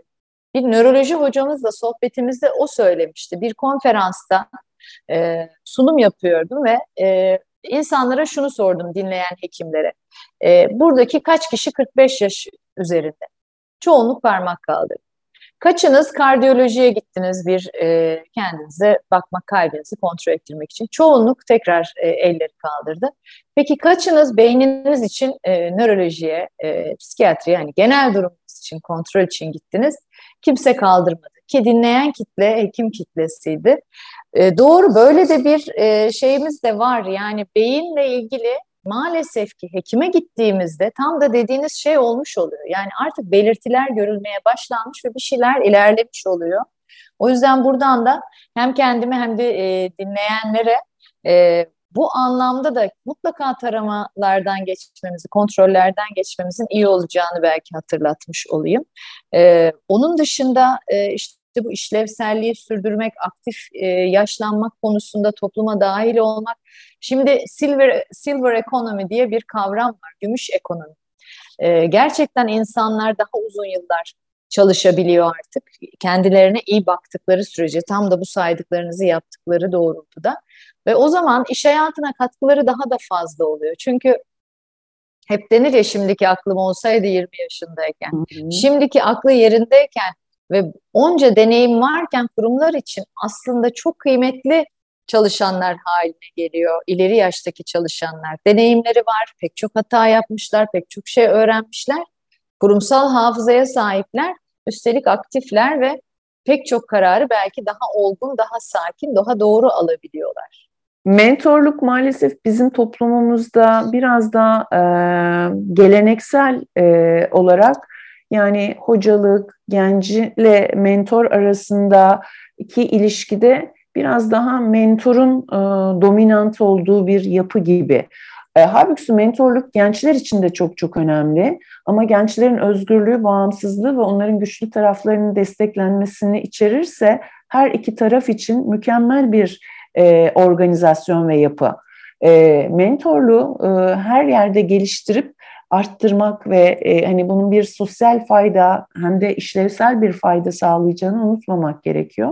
bir nöroloji hocamızla sohbetimizde o söylemişti. Bir konferansta e, sunum yapıyordum ve e, insanlara şunu sordum dinleyen hekimlere. E, buradaki kaç kişi 45 yaş üzerinde? Çoğunluk parmak kaldırdı. Kaçınız kardiyolojiye gittiniz bir e, kendinize bakmak, kalbinizi kontrol ettirmek için? Çoğunluk tekrar e, elleri kaldırdı. Peki kaçınız beyniniz için e, nörolojiye, e, psikiyatri yani genel durumunuz için, kontrol için gittiniz? Kimse kaldırmadı. Ki dinleyen kitle hekim kitlesiydi. E, doğru böyle de bir e, şeyimiz de var. Yani beyinle ilgili maalesef ki hekime gittiğimizde tam da dediğiniz şey olmuş oluyor. Yani artık belirtiler görülmeye başlanmış ve bir şeyler ilerlemiş oluyor. O yüzden buradan da hem kendime hem de e, dinleyenlere e, bu anlamda da mutlaka taramalardan geçmemizi, kontrollerden geçmemizin iyi olacağını belki hatırlatmış olayım. E, onun dışında e, işte bu işlevselliği sürdürmek, aktif e, yaşlanmak konusunda topluma dahil olmak. Şimdi silver silver economy diye bir kavram var, gümüş ekonomi. E, gerçekten insanlar daha uzun yıllar çalışabiliyor artık. Kendilerine iyi baktıkları sürece tam da bu saydıklarınızı yaptıkları doğrultuda. Ve o zaman iş hayatına katkıları daha da fazla oluyor. Çünkü hep denir ya şimdiki aklım olsaydı 20 yaşındayken. Hı hı. Şimdiki aklı yerindeyken ve onca deneyim varken kurumlar için aslında çok kıymetli çalışanlar haline geliyor. İleri yaştaki çalışanlar. Deneyimleri var, pek çok hata yapmışlar, pek çok şey öğrenmişler. Kurumsal hafızaya sahipler, üstelik aktifler ve pek çok kararı belki daha olgun, daha sakin, daha doğru alabiliyorlar. Mentorluk maalesef bizim toplumumuzda biraz da e, geleneksel e, olarak yani hocalık, genciyle mentor arasındaki ilişkide biraz daha mentorun e, dominant olduğu bir yapı gibi. E, halbuki mentorluk gençler için de çok çok önemli ama gençlerin özgürlüğü, bağımsızlığı ve onların güçlü taraflarının desteklenmesini içerirse her iki taraf için mükemmel bir e, organizasyon ve yapı. E, mentorluğu e, her yerde geliştirip arttırmak ve e, hani bunun bir sosyal fayda hem de işlevsel bir fayda sağlayacağını unutmamak gerekiyor.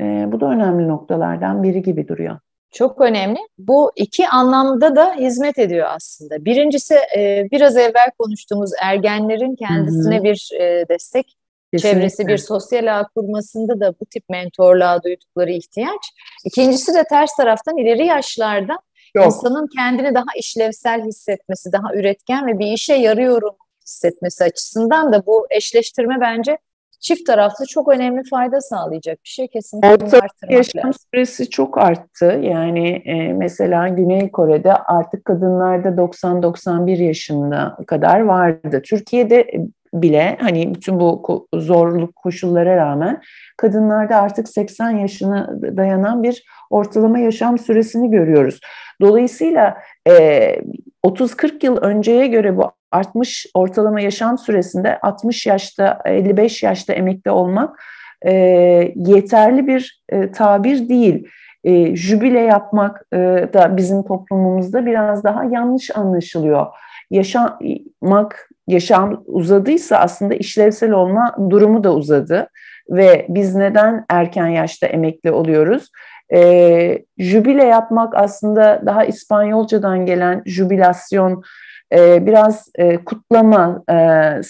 E, bu da önemli noktalardan biri gibi duruyor. Çok önemli. Bu iki anlamda da hizmet ediyor aslında. Birincisi e, biraz evvel konuştuğumuz ergenlerin kendisine Hı-hı. bir e, destek Kesinlikle. çevresi, bir sosyal ağ kurmasında da bu tip mentorluğa duydukları ihtiyaç. İkincisi de ters taraftan ileri yaşlarda Yok. insanın kendini daha işlevsel hissetmesi, daha üretken ve bir işe yarıyorum hissetmesi açısından da bu eşleştirme bence çift taraflı çok önemli fayda sağlayacak bir şey kesinlikle Orta yaşam lazım. süresi çok arttı. Yani e, mesela Güney Kore'de artık kadınlarda 90-91 yaşında kadar vardı. Türkiye'de bile hani bütün bu zorluk koşullara rağmen kadınlarda artık 80 yaşına dayanan bir ortalama yaşam süresini görüyoruz. Dolayısıyla e, 30-40 yıl önceye göre bu artmış ortalama yaşam süresinde 60 yaşta 55 yaşta emekli olmak e, yeterli bir e, tabir değil. E, jübile yapmak e, da bizim toplumumuzda biraz daha yanlış anlaşılıyor. Yaşamak, yaşam uzadıysa aslında işlevsel olma durumu da uzadı ve biz neden erken yaşta emekli oluyoruz? E, jübile yapmak aslında daha İspanyolcadan gelen jübilasyon, e, biraz e, kutlama, e,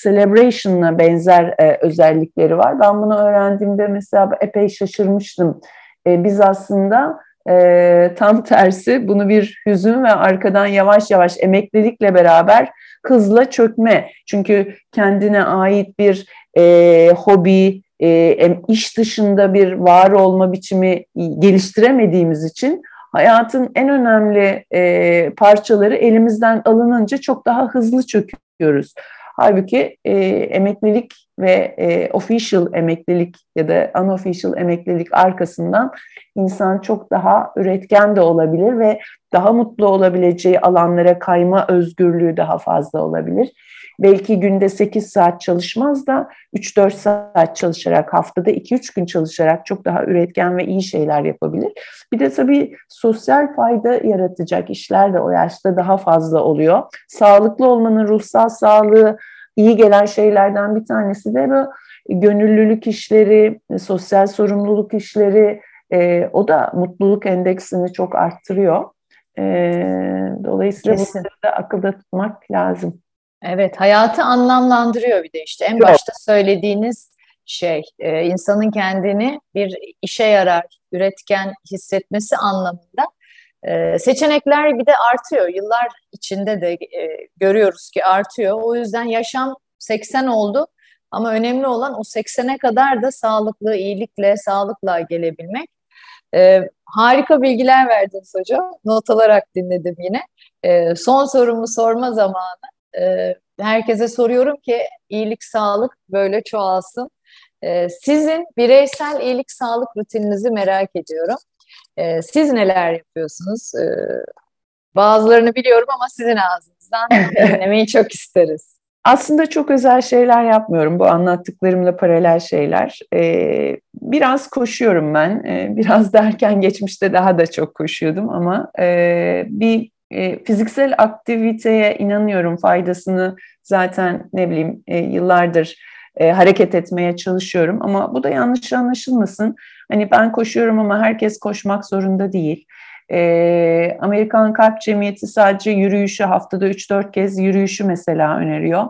celebration'la benzer e, özellikleri var. Ben bunu öğrendiğimde mesela epey şaşırmıştım. E, biz aslında e, tam tersi bunu bir hüzün ve arkadan yavaş yavaş emeklilikle beraber hızla çökme. Çünkü kendine ait bir e, hobi, e, iş dışında bir var olma biçimi geliştiremediğimiz için hayatın en önemli e, parçaları elimizden alınınca çok daha hızlı çöküyoruz. Halbuki e, emeklilik ve e, official emeklilik ya da unofficial emeklilik arkasından insan çok daha üretken de olabilir ve daha mutlu olabileceği alanlara kayma özgürlüğü daha fazla olabilir. Belki günde 8 saat çalışmaz da 3-4 saat çalışarak haftada 2-3 gün çalışarak çok daha üretken ve iyi şeyler yapabilir. Bir de tabii sosyal fayda yaratacak işler de o yaşta daha fazla oluyor. Sağlıklı olmanın ruhsal sağlığı iyi gelen şeylerden bir tanesi de bu gönüllülük işleri, sosyal sorumluluk işleri, e, o da mutluluk endeksini çok arttırıyor. E, dolayısıyla Kesin. bunları da akılda tutmak lazım. Evet, hayatı anlamlandırıyor bir de işte. En Yok. başta söylediğiniz şey, e, insanın kendini bir işe yarar, üretken hissetmesi anlamında. E, seçenekler bir de artıyor. Yıllar içinde de e, görüyoruz ki artıyor. O yüzden yaşam 80 oldu. Ama önemli olan o 80'e kadar da sağlıklı, iyilikle, sağlıkla gelebilmek. Ee, harika bilgiler verdiniz hocam. Not alarak dinledim yine. Ee, son sorumu sorma zamanı. Ee, herkese soruyorum ki iyilik, sağlık böyle çoğalsın. Ee, sizin bireysel iyilik, sağlık rutininizi merak ediyorum. Ee, siz neler yapıyorsunuz? Ee, bazılarını biliyorum ama sizin ağzınızdan [LAUGHS] dinlemeyi çok isteriz. Aslında çok özel şeyler yapmıyorum. Bu anlattıklarımla paralel şeyler. Ee, biraz koşuyorum ben. Ee, [LAUGHS] biraz derken geçmişte daha da çok koşuyordum ama e, bir e, fiziksel aktiviteye inanıyorum. Faydasını zaten ne bileyim e, yıllardır e, hareket etmeye çalışıyorum. Ama bu da yanlış anlaşılmasın. Hani ben koşuyorum ama herkes koşmak zorunda değil. E, Amerikan Kalp Cemiyeti sadece yürüyüşü haftada 3-4 kez yürüyüşü mesela öneriyor.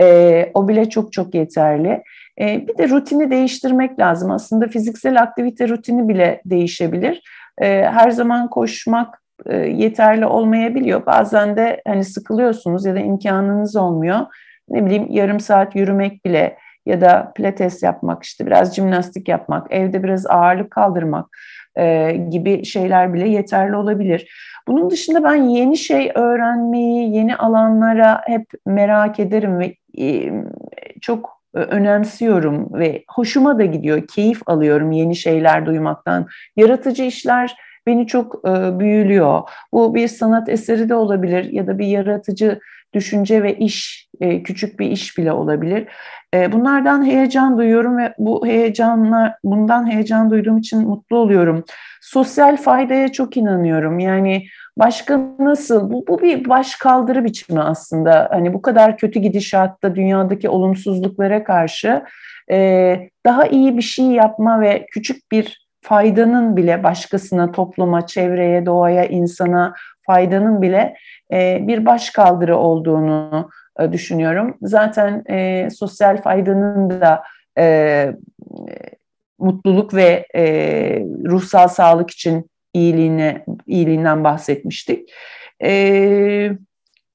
E, o bile çok çok yeterli. E, bir de rutini değiştirmek lazım. Aslında fiziksel aktivite rutini bile değişebilir. E, her zaman koşmak e, yeterli olmayabiliyor. Bazen de hani sıkılıyorsunuz ya da imkanınız olmuyor. Ne bileyim yarım saat yürümek bile ya da pilates yapmak işte biraz jimnastik yapmak, evde biraz ağırlık kaldırmak e, gibi şeyler bile yeterli olabilir. Bunun dışında ben yeni şey öğrenmeyi, yeni alanlara hep merak ederim ve e, çok önemsiyorum ve hoşuma da gidiyor, keyif alıyorum yeni şeyler duymaktan. Yaratıcı işler beni çok e, büyülüyor. Bu bir sanat eseri de olabilir ya da bir yaratıcı düşünce ve iş, e, küçük bir iş bile olabilir. E, bunlardan heyecan duyuyorum ve bu heyecanla, bundan heyecan duyduğum için mutlu oluyorum. Sosyal faydaya çok inanıyorum. Yani başka nasıl? Bu, bu bir baş kaldırı biçimi aslında. Hani bu kadar kötü gidişatta dünyadaki olumsuzluklara karşı e, daha iyi bir şey yapma ve küçük bir faydanın bile başkasına, topluma, çevreye, doğaya, insana faydanın bile e, bir baş kaldırı olduğunu e, düşünüyorum. Zaten e, sosyal faydanın da mutluluk ve ruhsal sağlık için iyiliğine iyiliğinden bahsetmiştik.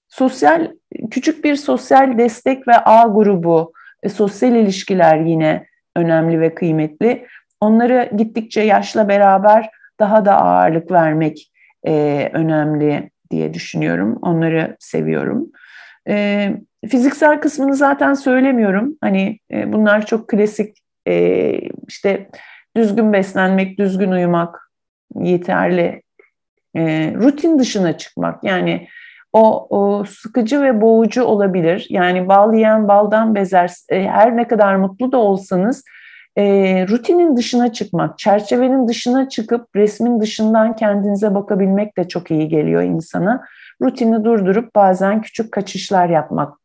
Sosyal küçük bir sosyal destek ve ağ grubu, sosyal ilişkiler yine önemli ve kıymetli. Onları gittikçe yaşla beraber daha da ağırlık vermek e, önemli diye düşünüyorum. Onları seviyorum. E, fiziksel kısmını zaten söylemiyorum. Hani e, bunlar çok klasik e, işte düzgün beslenmek, düzgün uyumak yeterli. E, rutin dışına çıkmak yani o, o sıkıcı ve boğucu olabilir. Yani bal yiyen baldan bezer. E, her ne kadar mutlu da olsanız e, rutinin dışına çıkmak, çerçevenin dışına çıkıp resmin dışından kendinize bakabilmek de çok iyi geliyor insana. Rutini durdurup bazen küçük kaçışlar yapmak,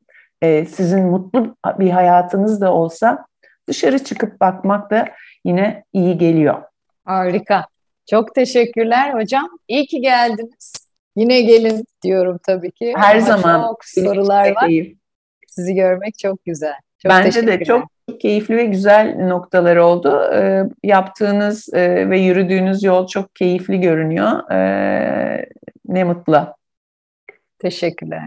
e, sizin mutlu bir hayatınız da olsa dışarı çıkıp bakmak da yine iyi geliyor. Harika. Çok teşekkürler hocam. İyi ki geldiniz. Yine gelin diyorum tabii ki. Her Ama zaman. Çok sorular var. Sizi görmek çok güzel. Çok Bence de çok keyifli ve güzel noktalar oldu. E, yaptığınız e, ve yürüdüğünüz yol çok keyifli görünüyor. E, ne mutlu. Teşekkürler.